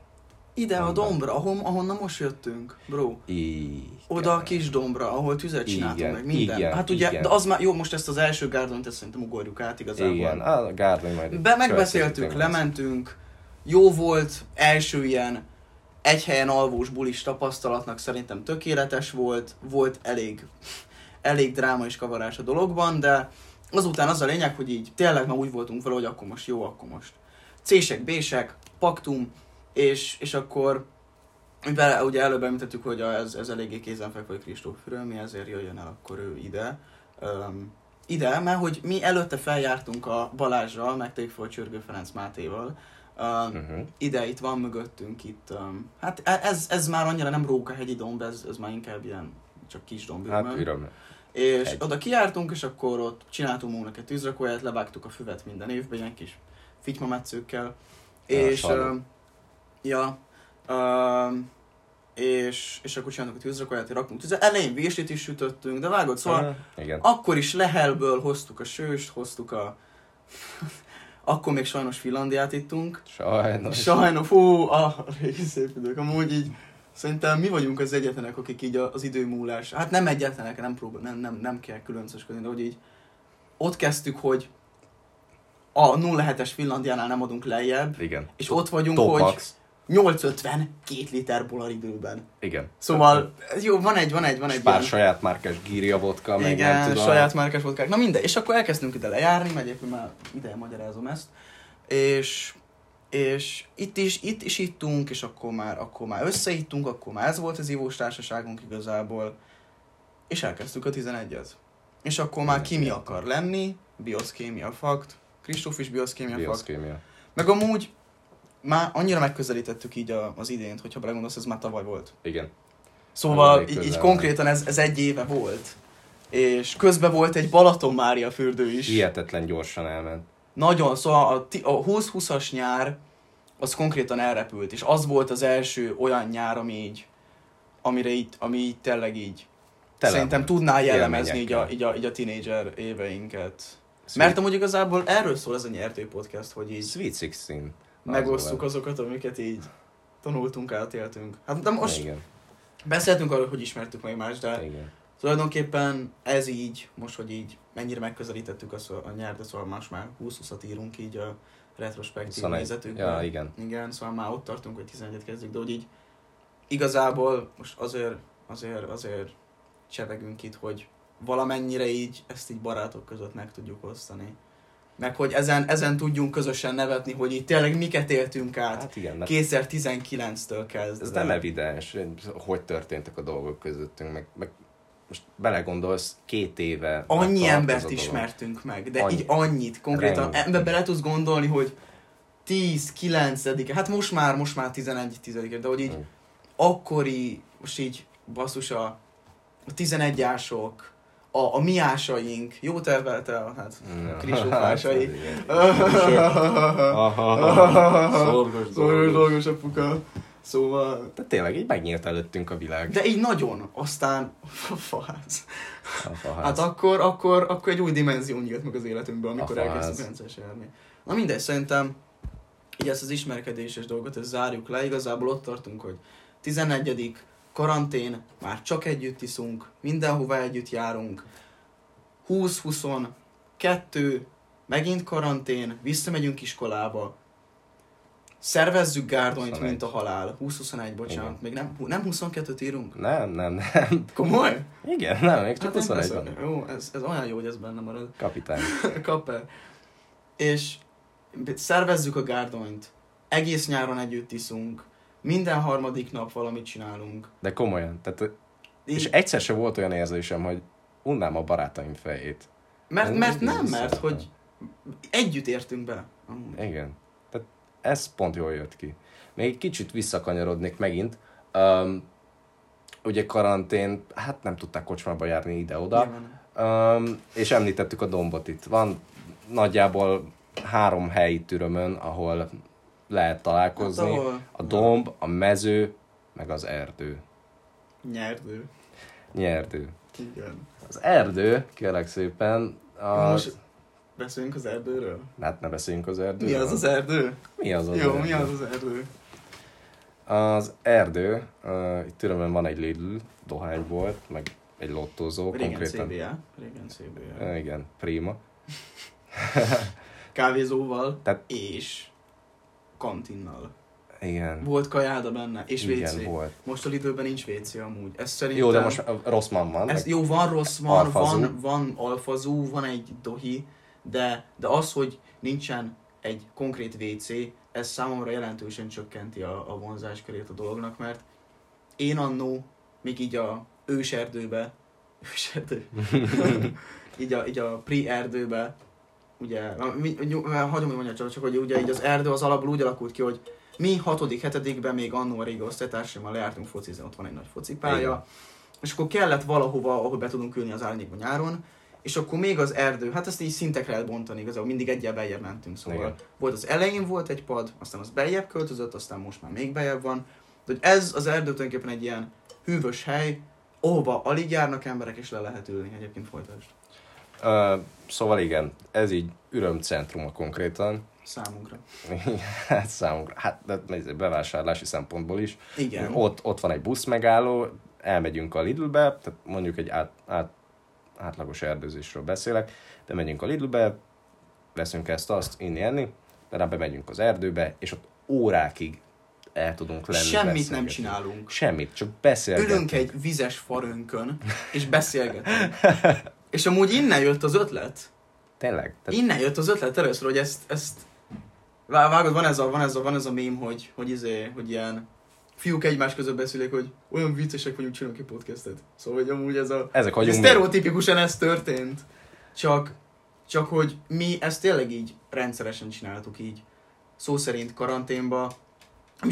Speaker 1: Ide a
Speaker 2: Dombra.
Speaker 1: ahon, ahonnan most jöttünk, bro.
Speaker 2: Igen.
Speaker 1: Oda a kis dombra, ahol tüzet csináltunk,
Speaker 2: Igen,
Speaker 1: meg minden.
Speaker 2: igen,
Speaker 1: hát ugye,
Speaker 2: igen.
Speaker 1: de az már, jó, most ezt az első gárdont, ezt szerintem ugorjuk át igazából.
Speaker 2: Igen, a Gárdony majd...
Speaker 1: Be megbeszéltük, lementünk, jó volt, első ilyen egy helyen alvós bulis tapasztalatnak szerintem tökéletes volt, volt elég, elég dráma és kavarás a dologban, de azután az a lényeg, hogy így tényleg már úgy voltunk vele, hogy akkor most jó, akkor most C-sek, paktum, és, és akkor mivel ugye előbb említettük, hogy ez, ez eléggé kézenfekvő Kristóf mi ezért jöjjön el akkor ő ide. Um, ide, mert hogy mi előtte feljártunk a Balázsral, meg Tégföld Csörgő Ferenc Mátéval.
Speaker 2: Uh-huh.
Speaker 1: ide itt van mögöttünk itt, um, hát e- ez, ez már annyira nem Rókahegyi domb, ez, ez már inkább ilyen csak kis domb.
Speaker 2: Hát.
Speaker 1: És
Speaker 2: Egy.
Speaker 1: oda kijártunk, és akkor ott csináltunk magunknak egy tűzrakóját, levágtuk a füvet minden évben, ilyen kis fitymametszőkkel.
Speaker 2: Ja,
Speaker 1: és, um, ja, um, és, és akkor csináltuk a tűzrakóját, raktunk tüzet. Elején vését is sütöttünk, de vágod, szóval
Speaker 2: Aha, Igen.
Speaker 1: akkor is lehelből hoztuk a sőst, hoztuk a... akkor még sajnos Finlandiát ittunk.
Speaker 2: Sajnos.
Speaker 1: Sajnos, fú, a régi szép idők. Amúgy így, szerintem mi vagyunk az egyetlenek, akik így az idő múlás, hát nem egyetlenek, nem próbál, nem, nem, nem kell különcösködni, de hogy így ott kezdtük, hogy a 07-es Finlandiánál nem adunk lejjebb,
Speaker 2: Igen.
Speaker 1: és ott vagyunk,
Speaker 2: Top
Speaker 1: hogy
Speaker 2: max.
Speaker 1: 850 két liter bolaridőben.
Speaker 2: Igen.
Speaker 1: Szóval, jó, van egy, van egy, van egy
Speaker 2: Pár
Speaker 1: ilyen-
Speaker 2: saját márkás gírja vodka, meg
Speaker 1: igen,
Speaker 2: nem tudom.
Speaker 1: saját márkás vodkák. Na mindegy, és akkor elkezdtünk ide lejárni, mert egyébként már ideje magyarázom ezt. És, és itt is, itt is ittunk, és akkor már, akkor már összeittunk, akkor már ez volt az ivós társaságunk igazából. És elkezdtük a 11-et. És akkor már ki mi akar lenni, bioszkémia fakt, Kristóf is bioszkémia fakt.
Speaker 2: Bioszkémia.
Speaker 1: Meg amúgy már annyira megközelítettük így a, az idént, hogyha belegondolsz, ez már tavaly volt.
Speaker 2: Igen.
Speaker 1: Szóval így, így konkrétan ez, ez egy éve volt. És közben volt egy Balaton Mária fürdő is.
Speaker 2: Hihetetlen gyorsan elment.
Speaker 1: Nagyon, szóval a, a 20-20-as nyár az konkrétan elrepült, és az volt az első olyan nyár, ami így, amire így, ami így tényleg így
Speaker 2: Tele
Speaker 1: szerintem tudná jellemezni így a, így, a, így a tínédzser éveinket.
Speaker 2: Sweet-
Speaker 1: Mert amúgy igazából erről szól ez a nyertő podcast, hogy így
Speaker 2: Sweet 16.
Speaker 1: megosztjuk
Speaker 2: Az
Speaker 1: azokat, amiket így tanultunk, átéltünk. Hát de most
Speaker 2: Igen.
Speaker 1: beszéltünk arról, hogy ismertük meg mást, de
Speaker 2: Igen.
Speaker 1: Tulajdonképpen ez így, most, hogy így mennyire megközelítettük a, szó- a nyár, de szóval más már 20-20-at írunk így a retrospektív
Speaker 2: 21.
Speaker 1: nézetükben.
Speaker 2: Ja, igen.
Speaker 1: Igen, szóval már ott tartunk, hogy 11-et kezdjük, de hogy így igazából most azért, azért, azért csevegünk itt, hogy valamennyire így ezt így barátok között meg tudjuk osztani. Meg hogy ezen, ezen tudjunk közösen nevetni, hogy így tényleg miket éltünk át
Speaker 2: Hát igen, mert
Speaker 1: 2019-től kezdve.
Speaker 2: ez nem evidens, hogy történtek a dolgok közöttünk, meg, meg most belegondolsz, két éve
Speaker 1: annyi embert ismertünk meg, de
Speaker 2: Annyi.
Speaker 1: így annyit, konkrétan
Speaker 2: Rengeteg.
Speaker 1: ebbe bele tudsz gondolni, hogy 10, 9 hát most már, most már 11 10 de hogy így
Speaker 2: Mm.
Speaker 1: akkori, most így basszus a, a 11 ások, a, a mi ásaink, jó tervelte a hát,
Speaker 2: Ja.
Speaker 1: krisófásai.
Speaker 2: Hát. Aha. Szorgos
Speaker 1: Szóval
Speaker 2: dolgos.
Speaker 1: apuka. Szóval,
Speaker 2: De tényleg így megnyílt előttünk a világ.
Speaker 1: de így nagyon, aztán faház.
Speaker 2: A faház.
Speaker 1: Hát akkor, akkor, akkor egy új dimenzió nyílt meg az életünkben, amikor
Speaker 2: A
Speaker 1: elkezdtünk rendszeresen járni. Na mindegy, szerintem így ezt az ismerkedéses dolgot, ezt zárjuk le. Igazából ott tartunk, hogy 11 karantén, már csak együtt iszunk, mindenhova együtt járunk. 20-22, megint karantén, visszamegyünk iskolába. Szervezzük Gárdonyt,
Speaker 2: 21.
Speaker 1: mint a halál. 20-21, bocsánat.
Speaker 2: Igen.
Speaker 1: Még nem, nem 22-t írunk?
Speaker 2: Nem, nem, nem.
Speaker 1: Komoly?
Speaker 2: Igen, nem, még csak
Speaker 1: Hát nem
Speaker 2: 21 van.
Speaker 1: Jó, ez, ez olyan jó, hogy ez benne marad.
Speaker 2: Kapitány.
Speaker 1: Kapel. És szervezzük a Gárdonyt. Egész nyáron együtt iszunk. Minden harmadik nap valamit csinálunk.
Speaker 2: De komolyan. Tehát,
Speaker 1: Így-
Speaker 2: és egyszer sem volt olyan érzésem, hogy unnám a barátaim fejét.
Speaker 1: Mert, mert
Speaker 2: Én
Speaker 1: nem, mert
Speaker 2: szeretem.
Speaker 1: hogy együtt értünk be. Amúgy.
Speaker 2: Igen. Tehát ez pont jól jött ki. Még egy kicsit visszakanyarodnék megint. Um, ugye karantén, hát nem tudták kocsmába járni ide-oda. Um, és említettük a dombot itt. Van nagyjából három hely itt Ürömön, ahol lehet találkozni.
Speaker 1: Hát, ahol-
Speaker 2: A domb, a mező, meg az erdő.
Speaker 1: Nyerdő.
Speaker 2: Nyerdő.
Speaker 1: Igen.
Speaker 2: Az erdő, kérlek szépen, az...
Speaker 1: Most beszéljünk az erdőről?
Speaker 2: Hát ne beszéljünk az erdőről.
Speaker 1: Mi az az erdő?
Speaker 2: Mi az az
Speaker 1: Jó,
Speaker 2: erdő?
Speaker 1: mi az az erdő?
Speaker 2: Az erdő, uh, itt Türelmen van egy Lidl, dohánybolt, meg egy lottózó,
Speaker 1: Régen
Speaker 2: konkrétan.
Speaker 1: CBA. Régen CBA.
Speaker 2: Uh, igen, prima.
Speaker 1: Kávézóval
Speaker 2: Tehát-
Speaker 1: és kantinnal.
Speaker 2: Igen.
Speaker 1: Volt kajáda benne, és
Speaker 2: igen,
Speaker 1: WC.
Speaker 2: volt.
Speaker 1: Most a Lidlben nincs WC amúgy. Ez szerintem...
Speaker 2: Jó, de most rossz man van.
Speaker 1: Ez, jó, van rossz, van,
Speaker 2: Alfazú.
Speaker 1: van, van alfazú, van egy dohi, de, de az, hogy nincsen egy konkrét WC, ez számomra jelentősen csökkenti a, a vonzáskörét a dolognak, mert én annó, még így a őserdőbe, őserdő, így a, így a pre-erdőbe, ugye, mi, hagyom, hogy mondja csak, csak, hogy ugye így az erdő az alapból úgy alakult ki, hogy mi hatodik, hetedikben még annó a régi osztálytársaimmal leártunk focizni, ott van egy nagy focipálya,
Speaker 2: Igen.
Speaker 1: és akkor kellett valahova, ahol be tudunk ülni az árnyékban nyáron, és akkor még az erdő, hát ezt így szintekre lehet bontani, igazából mindig egyel beljebb mentünk, szóval
Speaker 2: Igen.
Speaker 1: volt az elején volt egy pad, aztán az beljebb költözött, aztán most már még beljebb van, de hogy ez az erdő tulajdonképpen egy ilyen hűvös hely, ahova alig járnak emberek, és le lehet ülni, egyébként folytasd.
Speaker 2: Uh, szóval igen, ez így ürömcentruma konkrétan.
Speaker 1: Számunkra.
Speaker 2: hát számunkra, hát de bevásárlási szempontból is.
Speaker 1: Igen.
Speaker 2: Ott, ott van egy busz megálló, elmegyünk a Lidlbe, tehát mondjuk egy át, át, átlagos erdőzésről beszélek, de megyünk a Lidlbe, veszünk ezt, azt, inni, enni, de bemegyünk az erdőbe, és ott órákig el tudunk lenni.
Speaker 1: Semmit nem csinálunk.
Speaker 2: Semmit, csak beszélgetünk.
Speaker 1: Ülünk egy vizes farönkön, és beszélgetünk. és amúgy innen jött az ötlet.
Speaker 2: Tényleg? Tehát,
Speaker 1: Innen jött az ötlet először, hogy ezt, ezt Vá- vágod, van ez a, van ez a, van ez a mém, hogy, hogy, izé, hogy ilyen fiúk egymás között beszélik, hogy olyan viccesek vagyunk, csinálunk egy podcastet. Szóval, hogy amúgy ez a...
Speaker 2: ezek vagyunk.
Speaker 1: Sztereotipikusan ez történt. Csak, csak hogy mi ezt tényleg így rendszeresen csináltuk így. Szó szerint karanténba.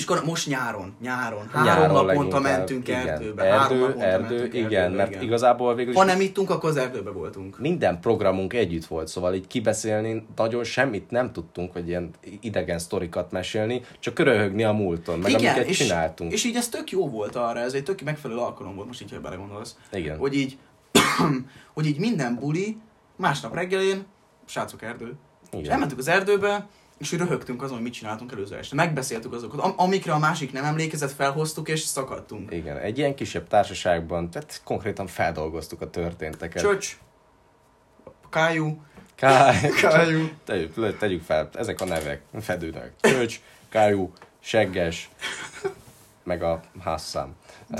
Speaker 1: Kar- most nyáron, nyáron. Három
Speaker 2: Nyáron
Speaker 1: naponta mentünk
Speaker 2: igen.
Speaker 1: erdőbe. három
Speaker 2: Erdő,
Speaker 1: naponta
Speaker 2: erdő,
Speaker 1: mentünk
Speaker 2: igen,
Speaker 1: erdőbe,
Speaker 2: mert igazából végül is
Speaker 1: Ha nem ittunk, akkor az erdőbe voltunk.
Speaker 2: minden programunk együtt volt, szóval így kibeszélni nagyon semmit nem tudtunk, vagy ilyen idegen sztorikat mesélni, csak röhögni a múlton, meg
Speaker 1: Igen,
Speaker 2: amiket
Speaker 1: és-
Speaker 2: csináltunk.
Speaker 1: És így ez tök jó volt arra, ez egy tök megfelelő alkalom volt, most így, ha belegondolsz.
Speaker 2: Igen.
Speaker 1: Hogy így, hogy így minden buli, másnap reggelén, srácok erdő. És
Speaker 2: Igen.
Speaker 1: elmentünk az erdőbe, és röhögtünk azon, hogy mit csináltunk előző este. Megbeszéltük azokat, am- amikre a másik nem emlékezett, felhoztuk és szakadtunk.
Speaker 2: Igen, egy ilyen kisebb társaságban, tehát konkrétan feldolgoztuk a történteket.
Speaker 1: Csöcs, Kájú,
Speaker 2: Kály,
Speaker 1: Kájú,
Speaker 2: tegyük, tegyük fel, ezek a nevek, fedőnek. Csöcs, Kájú, Segges, meg a házszám.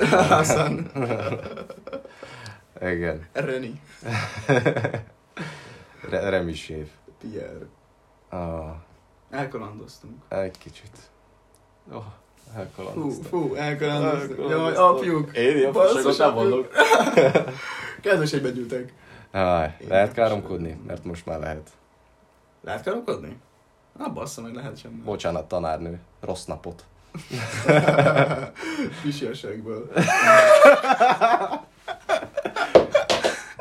Speaker 1: Hassan,
Speaker 2: Igen,
Speaker 1: Reni,
Speaker 2: Re- Remisév.
Speaker 1: Pierre.
Speaker 2: Ah,
Speaker 1: Elkalandoztunk.
Speaker 2: egy kicsit. Oh,
Speaker 1: Fú,
Speaker 2: elkalandoztam.
Speaker 1: fú, elkalandoztunk.
Speaker 2: Elkalandoztam.
Speaker 1: Jaj, apjuk.
Speaker 2: Én ilyen fasságot nem mondok.
Speaker 1: Kedves egyben gyűltek.
Speaker 2: Áj, lehet káromkodni? Mert most már lehet.
Speaker 1: Lehet káromkodni? Na bassza meg, lehet sem.
Speaker 2: Bocsánat, tanárnő. Rossz napot.
Speaker 1: Kisérségből.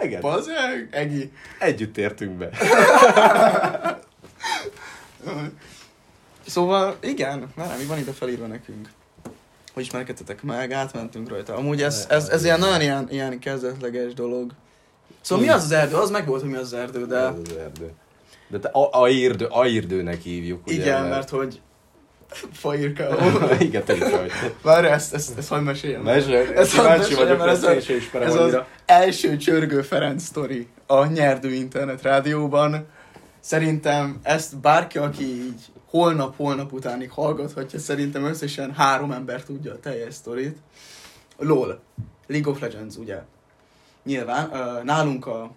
Speaker 2: Igen.
Speaker 1: Bazeg, Egi.
Speaker 2: Együtt értünk be.
Speaker 1: Szóval, igen, már mi van ide felírva nekünk. Hogy ismerkedtetek meg, átmentünk rajta. Amúgy ez, ez, ez ilyen nagyon ilyen, ilyen kezdetleges dolog. Szóval mi az az erdő? Az meg volt, hogy mi az az erdő, de
Speaker 2: Ez az erdő. De te a, a irdő, a irdőnek hívjuk, ugye?
Speaker 1: igen, mert hogy Fajirka.
Speaker 2: Igen, fel, hogy...
Speaker 1: Várj, ezt, ezt, ezt hagyd meséljem.
Speaker 2: Mesélj, kíváncsi vagyok,
Speaker 1: mert ez
Speaker 2: ezt
Speaker 1: a-
Speaker 2: én sem ismerem
Speaker 1: Ez az első Csörgő Ferenc sztori a nyerdő internet rádióban. Szerintem ezt bárki, aki így holnap-holnap utánig hallgathatja, szerintem összesen három ember tudja a teljes sztorit. LOL. League of Legends, ugye? Nyilván. Nálunk a,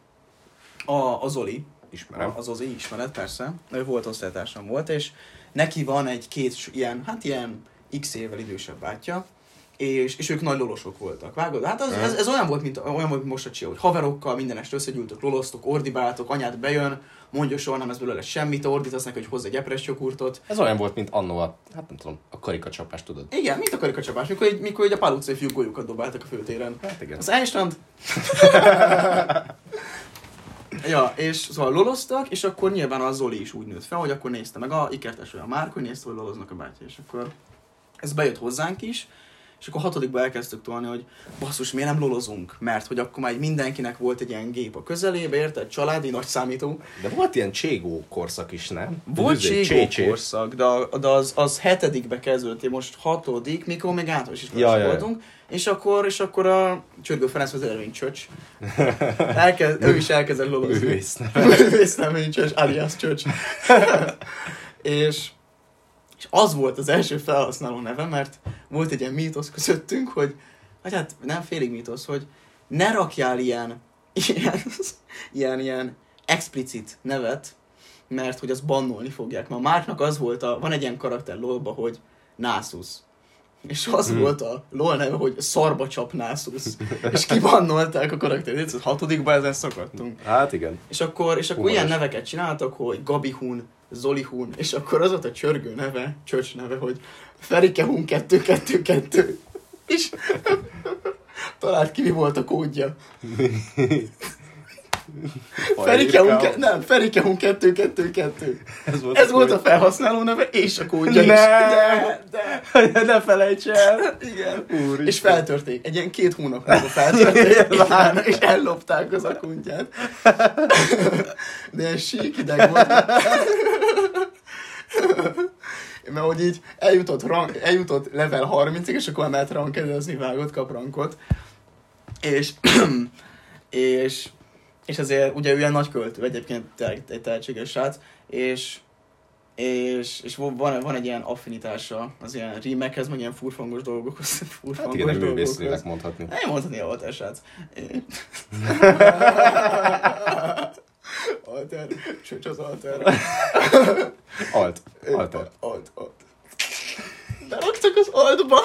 Speaker 1: a, a Zoli,
Speaker 2: Ismerem.
Speaker 1: az Ozi ismeret, persze. Ő volt osztálytársam volt, és neki van egy két s- ilyen, hát ilyen x évvel idősebb bátyja, és, és ők nagy lolosok voltak. Vágod? Hát az, ez, ez, olyan volt, mint, olyan volt, mint most a csia, hogy haverokkal minden este összegyűltök, loloztok, ordibáltok, anyád bejön, mondja soha nem ez belőle semmit, ordítasz neki, hogy hozz egy epres joghurtot.
Speaker 2: Ez olyan volt, mint annó a, hát nem tudom, a karikacsapás, tudod?
Speaker 1: Igen, mint a karikacsapás, mikor, egy- mikor egy a pál utcai fiúk golyókat dobáltak a főtéren.
Speaker 2: Hát igen.
Speaker 1: Az Einstein... ja, és szóval loloztak, és akkor nyilván a Zoli is úgy nőtt fel, hogy akkor nézte meg a ikertes olyan Márk, hogy nézte, hogy loloznak a bátyja, és akkor ez bejött hozzánk is, és akkor hatodikba elkezdtük tolni, hogy basszus, miért nem lolozunk? Mert hogy akkor már mindenkinek volt egy ilyen gép a közelébe, érted? Családi, nagy számító.
Speaker 2: De volt ilyen cségó korszak is, nem?
Speaker 1: Volt
Speaker 2: Üzé-
Speaker 1: Cségó
Speaker 2: csé-csé.
Speaker 1: korszak, de, a- de az, az hetedikbe kezdődött, én most hatodik, mikor még általános iskolás
Speaker 2: Ja, ja,
Speaker 1: voltunk, és akkor, és akkor a Csörgő Ferenc az előny csöcs. Elkezd, ő is elkezdett lolozni.
Speaker 2: Művész.
Speaker 1: Művész nem csöcs, alias csöcs. és, és az volt az első felhasználó neve, mert volt egy ilyen mítosz közöttünk, hogy, vagy hát nem félig mítosz, hogy ne rakjál ilyen, ilyen, ilyen, ilyen explicit nevet, mert hogy azt bannolni fogják. Ma Márknak az volt a, van egy ilyen karakter lolba, hogy Násus. És az
Speaker 2: Hmm.
Speaker 1: volt a LOL neve, hogy szarba csap Násus. és kibannolták a karaktert. A hatodikban ezen szakadtunk.
Speaker 2: Hát igen.
Speaker 1: És akkor, és akkor
Speaker 2: Humoros.
Speaker 1: ilyen neveket csináltak, hogy Gabi Hun, Zoli Hun, és akkor az volt a csörgő neve, csöcs neve, hogy Ferike Hun 222. És talált ki, mi volt a kódja. Ferike Hun, ke- nem, Ferike Hun 222.
Speaker 2: Ez volt,
Speaker 1: Ez volt a felhasználó neve, és a kódja is.
Speaker 2: Ne!
Speaker 1: De, de.
Speaker 2: ne felejts el!
Speaker 1: Igen.
Speaker 2: Úristen.
Speaker 1: És feltörték. Egy ilyen két hónap múlva feltörték, igen, és ellopták az akuntját. De sík ideg volt. Mert hogy így eljutott, rang, eljutott level 30-ig, és akkor emelt rankedezni, vágott, kap rankot. És, és, és azért ugye ő ilyen nagy költő, egyébként egy tehetséges srác, és és, és van, van egy ilyen affinitása az ilyen rímekhez, meg ilyen furfangos dolgokhoz.
Speaker 2: Hát
Speaker 1: Furfangos
Speaker 2: igen, nem
Speaker 1: dolgokhoz.
Speaker 2: művésznének mondhatni.
Speaker 1: Nem mondhatni a voltál, srác. Alter, csöcs az alter.
Speaker 2: Alt. Alter.
Speaker 1: Alt, alt. Beraktak az altba.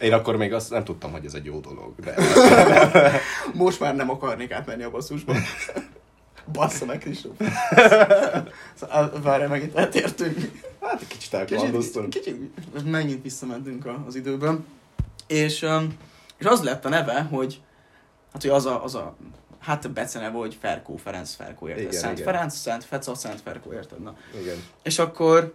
Speaker 2: Én akkor még azt nem tudtam, hogy ez egy jó dolog, de
Speaker 1: Most már nem akarnék átmenni a basszusba. Bassza meg, Kristóf. Szóval, Várj, megint eltértünk.
Speaker 2: hát egy kicsit
Speaker 1: Kicsit,
Speaker 2: elkalandoztunk.
Speaker 1: kicsit megint visszamentünk a- az időben. És, és az lett a neve, hogy hát, hogy az a, az a hát beceneve, hogy Ferkó, Ferenc Ferkó, érted?
Speaker 2: Igen,
Speaker 1: Szent
Speaker 2: igen.
Speaker 1: Ferenc, Szent Feca, Szent Ferkó, érted? Na.
Speaker 2: Igen.
Speaker 1: És akkor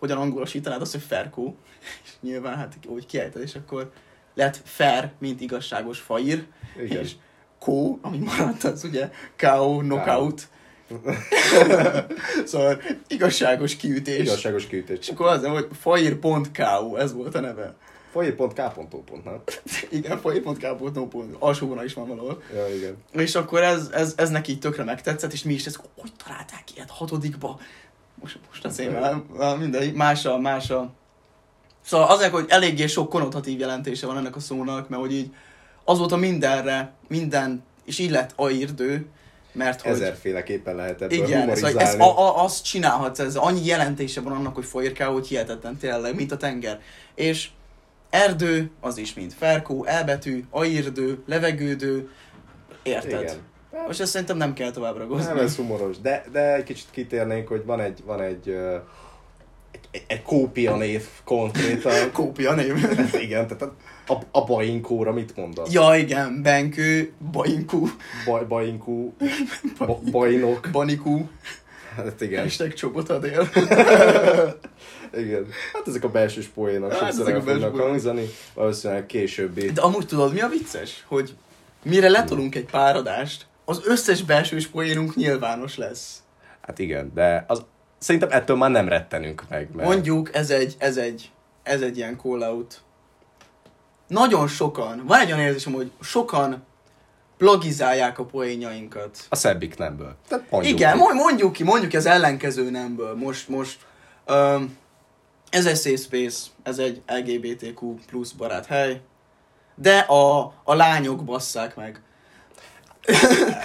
Speaker 1: hogyan angolosítanád azt, hogy Ferkó? És nyilván hát úgy kiejted, és akkor lett Fer, mint igazságos faír,
Speaker 2: Igen.
Speaker 1: és Kó, ami maradt, az ugye KO, knockout. szóval igazságos kiütés.
Speaker 2: Igazságos
Speaker 1: És
Speaker 2: kiütés.
Speaker 1: akkor az, hogy fair.ku, ez volt a neve.
Speaker 2: Foyer.k.o. nem?
Speaker 1: Igen, fair.ku, alsó vonal is van valahol.
Speaker 2: Ja, igen.
Speaker 1: És akkor ez, ez, ez neki így tökre megtetszett, és mi is ezt, hogy találták ilyet hatodikba? Most, most az én már, mindegy, más a, más a... Szóval azért, hogy eléggé sok konnotatív jelentése van ennek a szónak, mert hogy így azóta mindenre, minden, és így lett airdő, mert hogy...
Speaker 2: Ezerféleképpen lehet ebből
Speaker 1: Igen,
Speaker 2: humorizálni.
Speaker 1: ez, a, a, azt csinálhatsz, ez annyi jelentése van annak, hogy folyirkál, hogy hihetetlen tényleg, mint a tenger. És erdő, az is mint ferkó, elbetű, airdő, levegődő, érted?
Speaker 2: Igen.
Speaker 1: Most ezt szerintem nem kell tovább ragozni.
Speaker 2: Nem, ez humoros. De, de egy kicsit kitérnénk, hogy van egy, van egy, ö, egy, egy, egy kópia név konkrétan.
Speaker 1: Kópia név.
Speaker 2: Igen, tehát a, a, a bainkóra mit mondasz?
Speaker 1: ja, igen, Benkő, Bainkú,
Speaker 2: Baj, bainkú, ba, bajnok.
Speaker 1: Banikú,
Speaker 2: Hát igen.
Speaker 1: hashtag csobotadél.
Speaker 2: igen. Hát ezek a belsős poénak
Speaker 1: Hát,
Speaker 2: sokszor
Speaker 1: ezek a
Speaker 2: el fognak
Speaker 1: belső poénok.
Speaker 2: hangzani. Valószínűleg későbbi.
Speaker 1: De amúgy tudod, mi a vicces? Hogy mire letolunk egy páradást, az összes belsős poénunk nyilvános lesz.
Speaker 2: Hát igen, de az, szerintem ettől már nem rettenünk meg. Mert...
Speaker 1: Mondjuk, ez egy, ez egy, ez egy ilyen call-out. Nagyon sokan, van egy olyan érzésem, hogy sokan plagizálják a poénjainkat.
Speaker 2: A szebbik nemből. Tehát mondjuk
Speaker 1: Igen,
Speaker 2: ki.
Speaker 1: mo- mondjuk ki, mondjuk ki az ellenkező nemből. Most, most, um, ez egy safe space, ez egy LGBTQ plusz barát hely, de a, a lányok basszák meg.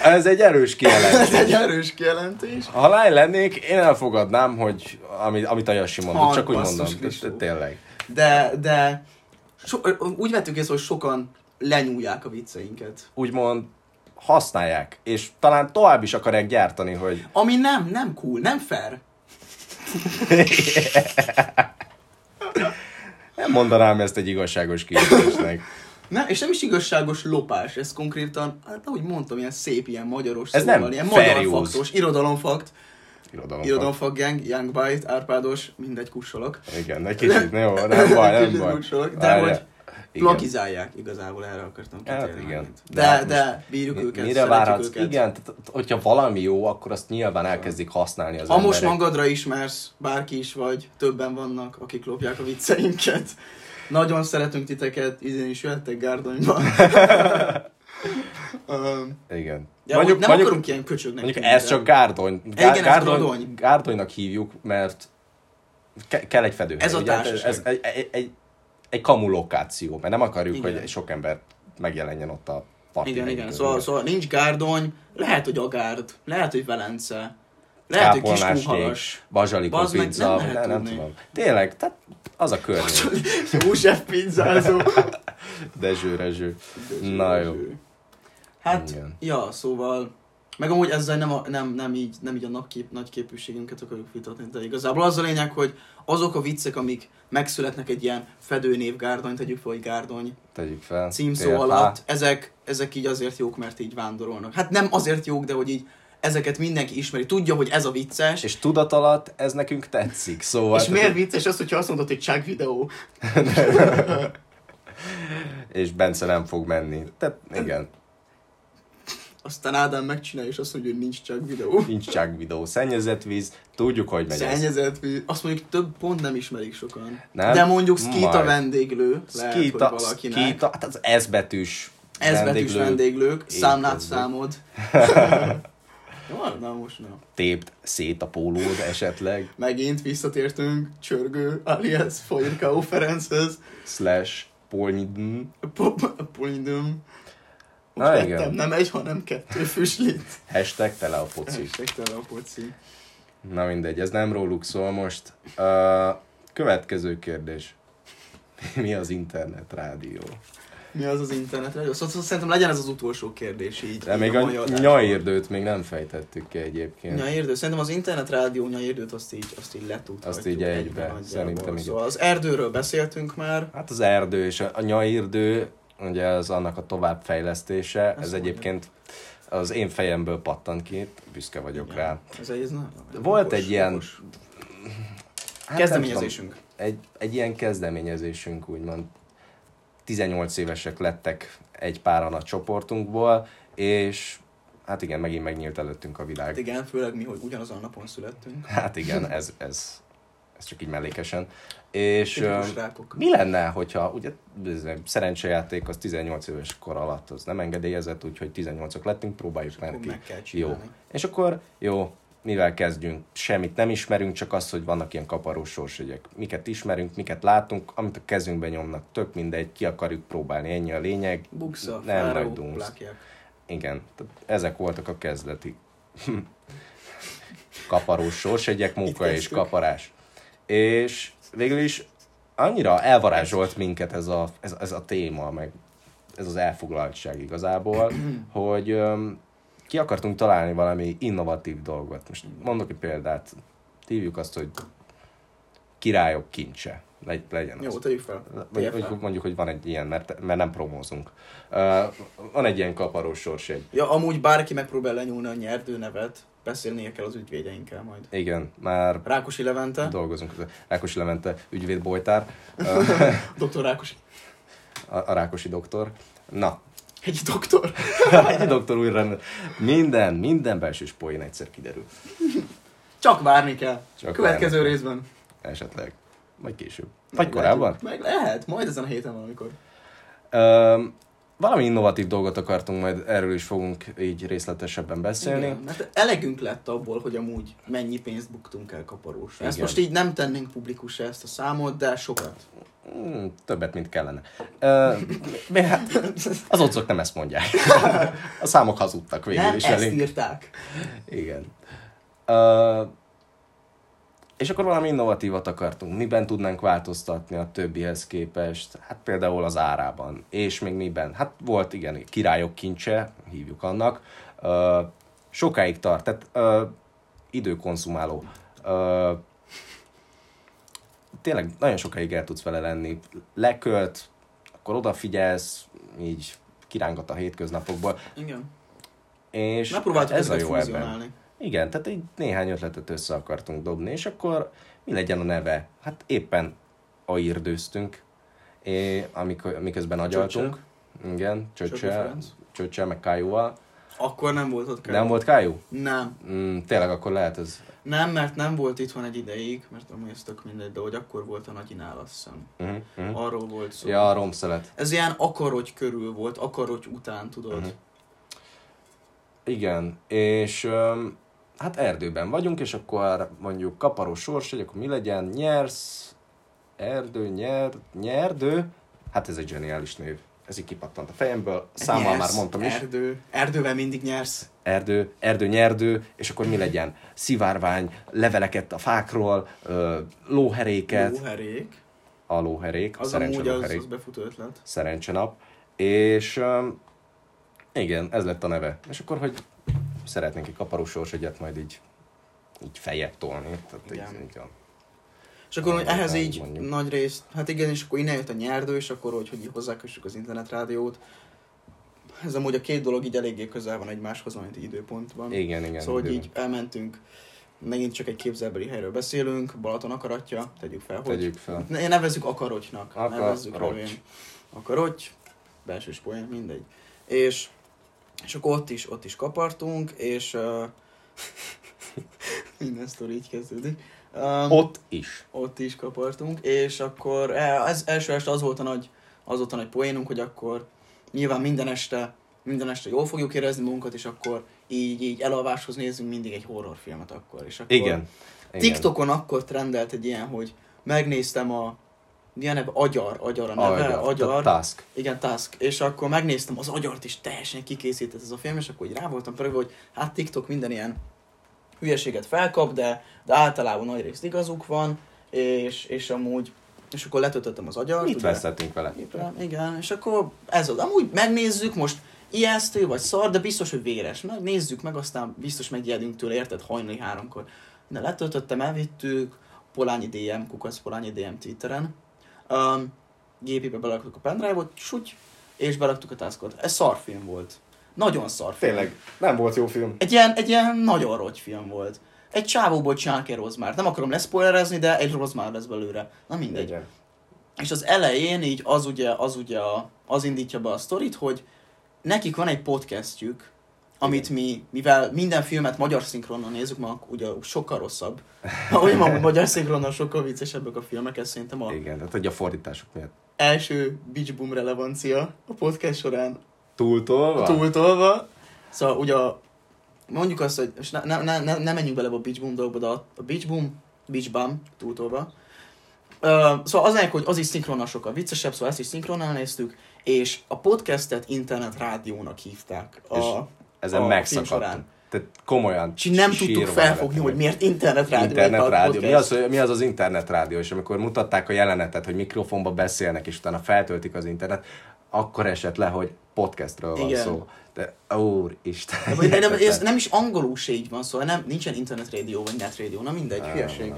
Speaker 2: Ez egy erős
Speaker 1: Ez
Speaker 2: kijelentés.
Speaker 1: egy erős kijelentés.
Speaker 2: Ha lány lennék, én elfogadnám, hogy amit, amit a Jassi mondott, csak úgy mondom. Tényleg.
Speaker 1: De, de so, úgy vettük észre, hogy sokan lenyúlják a vicceinket.
Speaker 2: Úgymond használják, és talán tovább is akarják gyártani, hogy
Speaker 1: Ami nem, nem cool, nem fair.
Speaker 2: nem mondanám ezt egy igazságos kijelentésnek.
Speaker 1: Nem, és nem is igazságos lopás, ez konkrétan, hát ahogy mondtam, ilyen szép, ilyen magyaros
Speaker 2: Ez
Speaker 1: szóval,
Speaker 2: nem
Speaker 1: ilyen
Speaker 2: fair
Speaker 1: magyar
Speaker 2: use.
Speaker 1: faktos, irodalomfakt,
Speaker 2: Irodalom.
Speaker 1: irodalomfak gang, Young Bite, Árpádos, mindegy kussolok.
Speaker 2: Igen, egy kicsit, jó, nem baj, nem baj.
Speaker 1: kussolok, de
Speaker 2: Várjál.
Speaker 1: hogy
Speaker 2: Igen.
Speaker 1: plakizálják, igazából erre akartam
Speaker 2: Hát
Speaker 1: kitérni.
Speaker 2: igen. De
Speaker 1: De,
Speaker 2: hát
Speaker 1: de, bírjuk őket,
Speaker 2: Mire várhatsz?
Speaker 1: őket.
Speaker 2: Igen, tehát, hogyha valami jó, akkor azt nyilván elkezdik használni az
Speaker 1: Ha most magadra ismersz, bárki is vagy, többen vannak, akik lopják a vicceinket. Nagyon szeretünk titeket, idén is jöttek Gárdonyba. Öm,
Speaker 2: Igen.
Speaker 1: De mondjuk, nem
Speaker 2: mondjuk,
Speaker 1: akarunk ilyen köcsögnek
Speaker 2: mondjuk ez
Speaker 1: de-
Speaker 2: csak Gárdony.
Speaker 1: Igen, ez
Speaker 2: Gárdony,
Speaker 1: Grodony.
Speaker 2: Gárdonynak hívjuk, mert ke- kell egy fedőhely.
Speaker 1: Ez a társaság.
Speaker 2: Ez egy, egy, egy, egy kamu lokáció, mert nem akarjuk,
Speaker 1: Igen.
Speaker 2: hogy sok ember megjelenjen ott a parti
Speaker 1: Igen, igen. Szóval, szóval nincs Gárdony, lehet, hogy Agárd, lehet, hogy Velence, lehet, hogy
Speaker 2: Kápolnás
Speaker 1: Kiskunhalas.
Speaker 2: Bazsalikó
Speaker 1: Bazd meg,
Speaker 2: pizza,
Speaker 1: nem
Speaker 2: nem, nem, tudom. Tényleg, tehát az a környék.
Speaker 1: József pizzázó.
Speaker 2: Dezső, rezső. Na jó.
Speaker 1: Hát,
Speaker 2: Igen.
Speaker 1: ja, szóval... Meg amúgy ezzel nem, a, nem, nem, így, nem így a nagykép, nagy képűségünket akarjuk vitatni, de igazából az a lényeg, hogy azok a viccek, amik megszületnek egy ilyen fedőnév Gárdony, tegyük fel, hogy Gárdony
Speaker 2: Tegyük fel.
Speaker 1: címszó alatt, ezek, ezek így azért jók, mert így vándorolnak. Hát nem azért jók, de hogy így ezeket mindenki ismeri, tudja, hogy ez a vicces, és,
Speaker 2: tudat alatt ez nekünk tetszik, szóval...
Speaker 1: és miért vicces az, hogyha azt mondod, hogy csak videó?
Speaker 2: És Bence nem fog menni. Tehát igen,
Speaker 1: Aztán Ádám megcsinálja, és azt mondja, hogy nincs csak videó.
Speaker 2: nincs csak videó. Szennyezett víz, tudjuk, hogy megy ez.
Speaker 1: Szennyezett víz. Azt mondjuk több pont nem ismerik sokan.
Speaker 2: Nem?
Speaker 1: De mondjuk Skita
Speaker 2: Majd.
Speaker 1: vendéglő, lehet,
Speaker 2: Skita,
Speaker 1: hogy valakinek.
Speaker 2: Skita, hát az S betűs
Speaker 1: Ez betűs vendéglők,
Speaker 2: Én
Speaker 1: számlát számod. Jó, na most na.
Speaker 2: Tépt szét a pólód esetleg,
Speaker 1: Megint visszatértünk csörgő alias Fajrkau Ferenchez.
Speaker 2: slash polnidn.
Speaker 1: Polindum.
Speaker 2: Na, igen.
Speaker 1: nem egy, hanem kettő füslit.
Speaker 2: Hashtag tele a foci.
Speaker 1: Hashtag tele a poci.
Speaker 2: Na mindegy, ez nem róluk szól most. Uh, következő kérdés. Mi az internet rádió?
Speaker 1: Mi az az internetre? Szóval, szóval szerintem legyen ez az utolsó kérdés így.
Speaker 2: De
Speaker 1: így
Speaker 2: még a
Speaker 1: adásban.
Speaker 2: nyaérdőt még nem fejtettük ki egyébként.
Speaker 1: Nyaérdő. Szerintem az internet rádió nyaérdőt azt így, azt így letudhatjuk.
Speaker 2: Azt így egybe,
Speaker 1: nagyjából.
Speaker 2: szerintem igen.
Speaker 1: Szóval az erdőről beszéltünk már.
Speaker 2: Hát az erdő és a, a nyaírdő, ugye az annak a továbbfejlesztése, ez
Speaker 1: Ezt
Speaker 2: egyébként az én fejemből pattant ki, büszke vagyok
Speaker 1: Igen.
Speaker 2: rá.
Speaker 1: Ez egy, ez na,
Speaker 2: Volt
Speaker 1: okos,
Speaker 2: egy ilyen-
Speaker 1: okos.
Speaker 2: Hát
Speaker 1: Kezdeményezésünk.
Speaker 2: tudom, Egy, egy ilyen kezdeményezésünk, úgymond. 18 évesek lettek egy páran a csoportunkból, és hát igen, megint megnyílt előttünk a világ.
Speaker 1: Hát igen, főleg mi, hogy ugyanazon a napon születtünk.
Speaker 2: Hát igen, ez, ez, ez csak így mellékesen. És
Speaker 1: Tipikus
Speaker 2: öm,
Speaker 1: rákok.
Speaker 2: mi lenne, hogyha ugye szerencsejáték az 18 éves kor alatt az nem engedélyezett, úgyhogy 18-ok lettünk, próbáljuk ki.
Speaker 1: meg kell
Speaker 2: Jó. És akkor jó, mivel kezdjünk? Semmit nem ismerünk, csak azt, hogy vannak ilyen kaparós sorsjegyek. Miket ismerünk, miket látunk, amit a kezünkbe nyomnak, tök mindegy, ki akarjuk próbálni, ennyi a lényeg.
Speaker 1: Buksa,
Speaker 2: Nem
Speaker 1: fáraó,
Speaker 2: nagy dunsz.
Speaker 1: plákják.
Speaker 2: Igen, tehát ezek voltak a kezdeti kaparós sorsjegyek, munka és kaparás. És végül is annyira elvarázsolt minket ez a, ez, ez a téma, meg ez az elfoglaltság igazából, hogy öm, ki akartunk találni valami innovatív dolgot. Most mondok egy példát. Hívjuk azt, hogy királyok kincse. Legy, legyen
Speaker 1: Jó, tegyük fel.
Speaker 2: Vagy,
Speaker 1: fel.
Speaker 2: mondjuk, hogy van egy ilyen, mert, mert nem promózunk. Uh, van egy ilyen kaparós sorsjegy.
Speaker 1: Ja, amúgy bárki megpróbál lenyúlni a nyerdő nevet, beszélnie kell az ügyvédeinkkel majd.
Speaker 2: Igen, már
Speaker 1: Rákosi Levente,
Speaker 2: dolgozunk. Rákosi Levente, ügyvéd Bojtár,
Speaker 1: doktor Rákosi.
Speaker 2: a, a Rákosi doktor. Na,
Speaker 1: Egy doktor.
Speaker 2: egy doktor újra. Minden, minden belsős poén egyszer kiderül.
Speaker 1: Csak várni kell.
Speaker 2: Csak
Speaker 1: Következő
Speaker 2: várni.
Speaker 1: részben.
Speaker 2: Esetleg. Vagy később. Vagy korábban.
Speaker 1: Meg lehet, majd ezen a héten valamikor.
Speaker 2: Valami innovatív dolgot akartunk, majd erről is fogunk így részletesebben beszélni.
Speaker 1: Igen, mert elegünk lett abból, hogy amúgy mennyi pénzt buktunk el kaparósra. Ezt most így nem tennénk publikusra ezt a számot, de sokat.
Speaker 2: Hmm, többet, mint kellene. Ö, mi- hát, az otcok nem ezt mondják. A számok hazudtak végül
Speaker 1: nem
Speaker 2: is
Speaker 1: ezt
Speaker 2: velünk.
Speaker 1: írták.
Speaker 2: Igen. Ö, és akkor valami innovatívat akartunk. Miben tudnánk változtatni a többihez képest? Hát például az árában. És még miben? Hát volt, igen, királyok kincse, hívjuk annak. Ö, sokáig tart, tehát ö, időkonzumáló. Ö, tényleg nagyon sokáig el tudsz vele lenni. Lekölt, akkor odafigyelsz, így kirángat a hétköznapokból.
Speaker 1: Igen.
Speaker 2: És
Speaker 1: Megpróbáltuk
Speaker 2: ez a jó ebben. Igen, tehát egy néhány ötletet össze akartunk dobni, és akkor mi legyen a neve? Hát éppen airdőztünk, é, amikor, miközben agyaltunk. Igen,
Speaker 1: Ferenc.
Speaker 2: Csöcsel, meg Kájúval.
Speaker 1: Akkor nem volt ott kell.
Speaker 2: Nem volt Kájú?
Speaker 1: Nem.
Speaker 2: Mm, tényleg akkor lehet ez.
Speaker 1: Nem, mert nem volt itthon egy ideig, mert amúgy ez tök mindegy, de hogy akkor volt a nagyinál, azt hiszem.
Speaker 2: Uh-huh, uh-huh.
Speaker 1: Arról volt szó.
Speaker 2: Ja, a romszelet.
Speaker 1: Ez ilyen akarogy körül volt, akarogy után, tudod.
Speaker 2: Mhm. Igen, és öm, hát erdőben vagyunk, és akkor mondjuk kaparó sors, hogy akkor mi legyen, nyersz, erdő, nyer, nyerdő, hát ez egy zseniális név. Ez így kipattant a fejemből, számmal már mondtam is.
Speaker 1: Erdő. Erdővel mindig nyersz.
Speaker 2: erdő, erdő, nyerdő, és akkor mi legyen? Szivárvány, leveleket a fákról, lóheréket,
Speaker 1: Lóherék.
Speaker 2: a lóherék,
Speaker 1: Az
Speaker 2: szerencse
Speaker 1: amúgy az,
Speaker 2: lóherék,
Speaker 1: az befutó ötlet.
Speaker 2: szerencsenap, és öm, igen, ez lett a neve. És akkor, hogy szeretnénk egy kaparós sorsegyet majd így, így fejebb tolni. Tehát így,
Speaker 1: Igen.
Speaker 2: így a,
Speaker 1: És akkor hogy ehhez így
Speaker 2: mondjuk.
Speaker 1: nagy részt, hát igen, és akkor innen jött a nyerdő, és akkor hogy, hogy így hozzákössük az internetrádiót. Ez amúgy a két dolog így eléggé közel van egymáshoz, amit
Speaker 2: igen,
Speaker 1: időpontban.
Speaker 2: igen.
Speaker 1: szóval, hogy így elmentünk, megint csak egy képzelbeli helyről beszélünk, Balaton akaratja, tegyük fel, hogy
Speaker 2: Tegyük fel.
Speaker 1: Ne, nevezzük akarocsnak.
Speaker 2: Akarocs.
Speaker 1: Nevezzük nevén. Akarocs, belsős poén, mindegy. És, és akkor ott is, ott is kapartunk, és uh, minden sztori így kezdődik. Um,
Speaker 2: Ott is.
Speaker 1: ott is kapartunk, és akkor eh, ez első este az volt a nagy, az volt a nagy poénunk, hogy akkor nyilván minden este, minden este jól fogjuk érezni magunkat, és akkor így, így elalváshoz nézzünk mindig egy horrorfilmet akkor. És akkor
Speaker 2: Igen. igen.
Speaker 1: TikTokon akkor trendelt egy ilyen, hogy megnéztem a milyen neve? Agyar, agyar a neve,
Speaker 2: Agyar.
Speaker 1: agyar.
Speaker 2: Task.
Speaker 1: Igen, Task. És akkor megnéztem az agyart is teljesen kikészített ez a film, és akkor így rá voltam pörögve, hogy hát TikTok minden ilyen hülyeséget felkap, de, de általában nagy részt igazuk van, és, és amúgy, és akkor letöltöttem az agyart.
Speaker 2: Mit veszettünk vele?
Speaker 1: Igen, és akkor ez az. Amúgy megnézzük most, ijesztő vagy szar, de biztos, hogy véres. Meg nézzük meg, aztán biztos megijedünk tőle, érted, hajnali háromkor. De letöltöttem, elvittük, Polányi DM, kukac Polányi DM Twitteren. Um, gépibe belaktuk a pendrive-ot, suty, és belaktuk a taskot. Ez szarfilm volt. Nagyon szarfilm.
Speaker 2: Tényleg, nem volt jó film.
Speaker 1: Egy ilyen, egy ilyen nagyon rogy film volt. Egy csávóból csinálnak egy rozmárt. Nem akarom leszpoilerezni, de egy rozmár lesz belőle. Na mindegy.
Speaker 2: Igen.
Speaker 1: És az elején így az ugye, az ugye a, az indítja be a sztorit, hogy nekik van egy podcastjük, amit mi, mivel minden filmet magyar szinkronnal nézzük, ma ugye sokkal rosszabb. Ahogy ma magyar szinkronnal sokkal viccesebbek a filmek, ez szerintem a
Speaker 2: Igen, tehát hogy a fordítások miatt.
Speaker 1: első Beach Boom relevancia a podcast során
Speaker 2: Túltolva?
Speaker 1: túltolva. Szóval ugye a, mondjuk azt, hogy most ne, ne, ne, ne, menjünk bele a Beach Boom dolgba, de a, Beach Boom, Beach Bum túltolva. Uh, szóval az egyik, hogy az is szinkronnal sokkal viccesebb, szóval ezt is szinkronnal néztük, és a podcastet internet rádiónak hívták. A,
Speaker 2: És Ezen
Speaker 1: a
Speaker 2: megszakadtunk. Tehát komolyan.
Speaker 1: És nem tudtuk felfogni,
Speaker 2: nevettem.
Speaker 1: hogy miért internet rádió.
Speaker 2: Internet
Speaker 1: egy
Speaker 2: rádió. Mi az, mi az az internet rádió? És amikor mutatták a jelenetet, hogy mikrofonba beszélnek, és utána feltöltik az internet, akkor esett le, hogy podcastről van
Speaker 1: Igen.
Speaker 2: szó. De úristen.
Speaker 1: De, de, de, ez nem is angolul se így van, szóval nem, nincsen internet rádió vagy net rádió, na mindegy, hülyeség.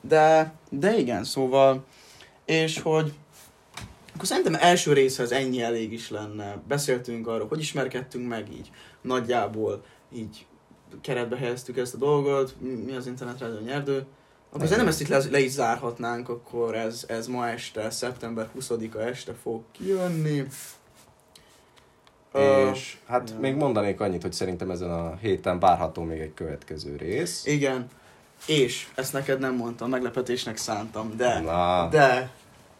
Speaker 1: De, de igen, szóval, és hogy akkor szerintem első részhez ennyi elég is lenne. Beszéltünk arról, hogy ismerkedtünk meg így nagyjából, így keretbe helyeztük ezt a dolgot, mi az internetre nyerdő. Akkor
Speaker 2: Igen.
Speaker 1: szerintem ezt itt le, le is zárhatnánk, akkor ez, ez ma este, szeptember 20-a este fog kijönni.
Speaker 2: És hát
Speaker 1: ja.
Speaker 2: még mondanék annyit, hogy szerintem ezen a héten várható még egy következő rész.
Speaker 1: Igen. És, ezt neked nem mondtam, meglepetésnek szántam, de,
Speaker 2: Na.
Speaker 1: de,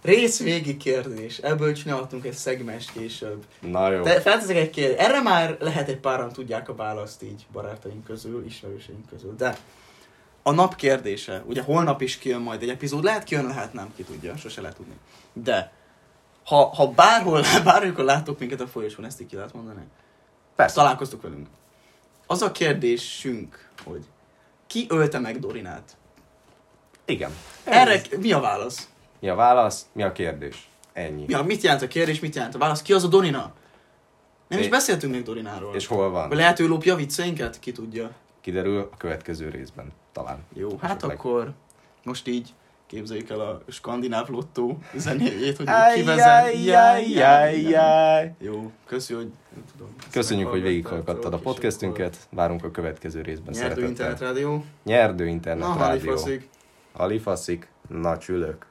Speaker 1: rész végi kérdés, ebből csinálhatunk egy szegmest később.
Speaker 2: Na jó.
Speaker 1: Te felteszek egy kérdést, erre már lehet egy páran tudják a választ így barátaink közül, ismerőseink közül, de a nap kérdése, ugye holnap is kijön majd egy epizód, lehet kijön, lehet nem, ki tudja, sose lehet tudni. De, ha, ha bárhol, bármikor láttok minket a folyosón, ezt így ki lehet mondani?
Speaker 2: Persze.
Speaker 1: Találkoztuk velünk. Az a kérdésünk, hogy ki ölte meg Dorinát?
Speaker 2: Igen.
Speaker 1: Erre mi a válasz?
Speaker 2: Mi a válasz? Mi a kérdés? Ennyi.
Speaker 1: Mi a, mit jelent a kérdés, mit jelent a válasz? Ki az a Dorina? Nem is
Speaker 2: É-
Speaker 1: beszéltünk még Dorináról.
Speaker 2: És hol van?
Speaker 1: Lehet ő lopja vicceinket? Ki tudja.
Speaker 2: Kiderül a következő részben. Talán.
Speaker 1: Jó, hát
Speaker 2: Esetleg.
Speaker 1: akkor most így képzeljük el a skandináv lottó zenéjét, hogy
Speaker 2: Áj,
Speaker 1: ki vezet.
Speaker 2: áj, áj, áj, áj.
Speaker 1: Jó, köszi, hogy nem tudom.
Speaker 2: Köszönjük, hogy végighallgattad a podcastünket. Várunk a következő részben
Speaker 1: Nyerdő
Speaker 2: szeretettel.
Speaker 1: internetrádió.
Speaker 2: Nyerdő
Speaker 1: Na,
Speaker 2: internet rádió.
Speaker 1: halifaszik.
Speaker 2: Halifaszik. Na csülök.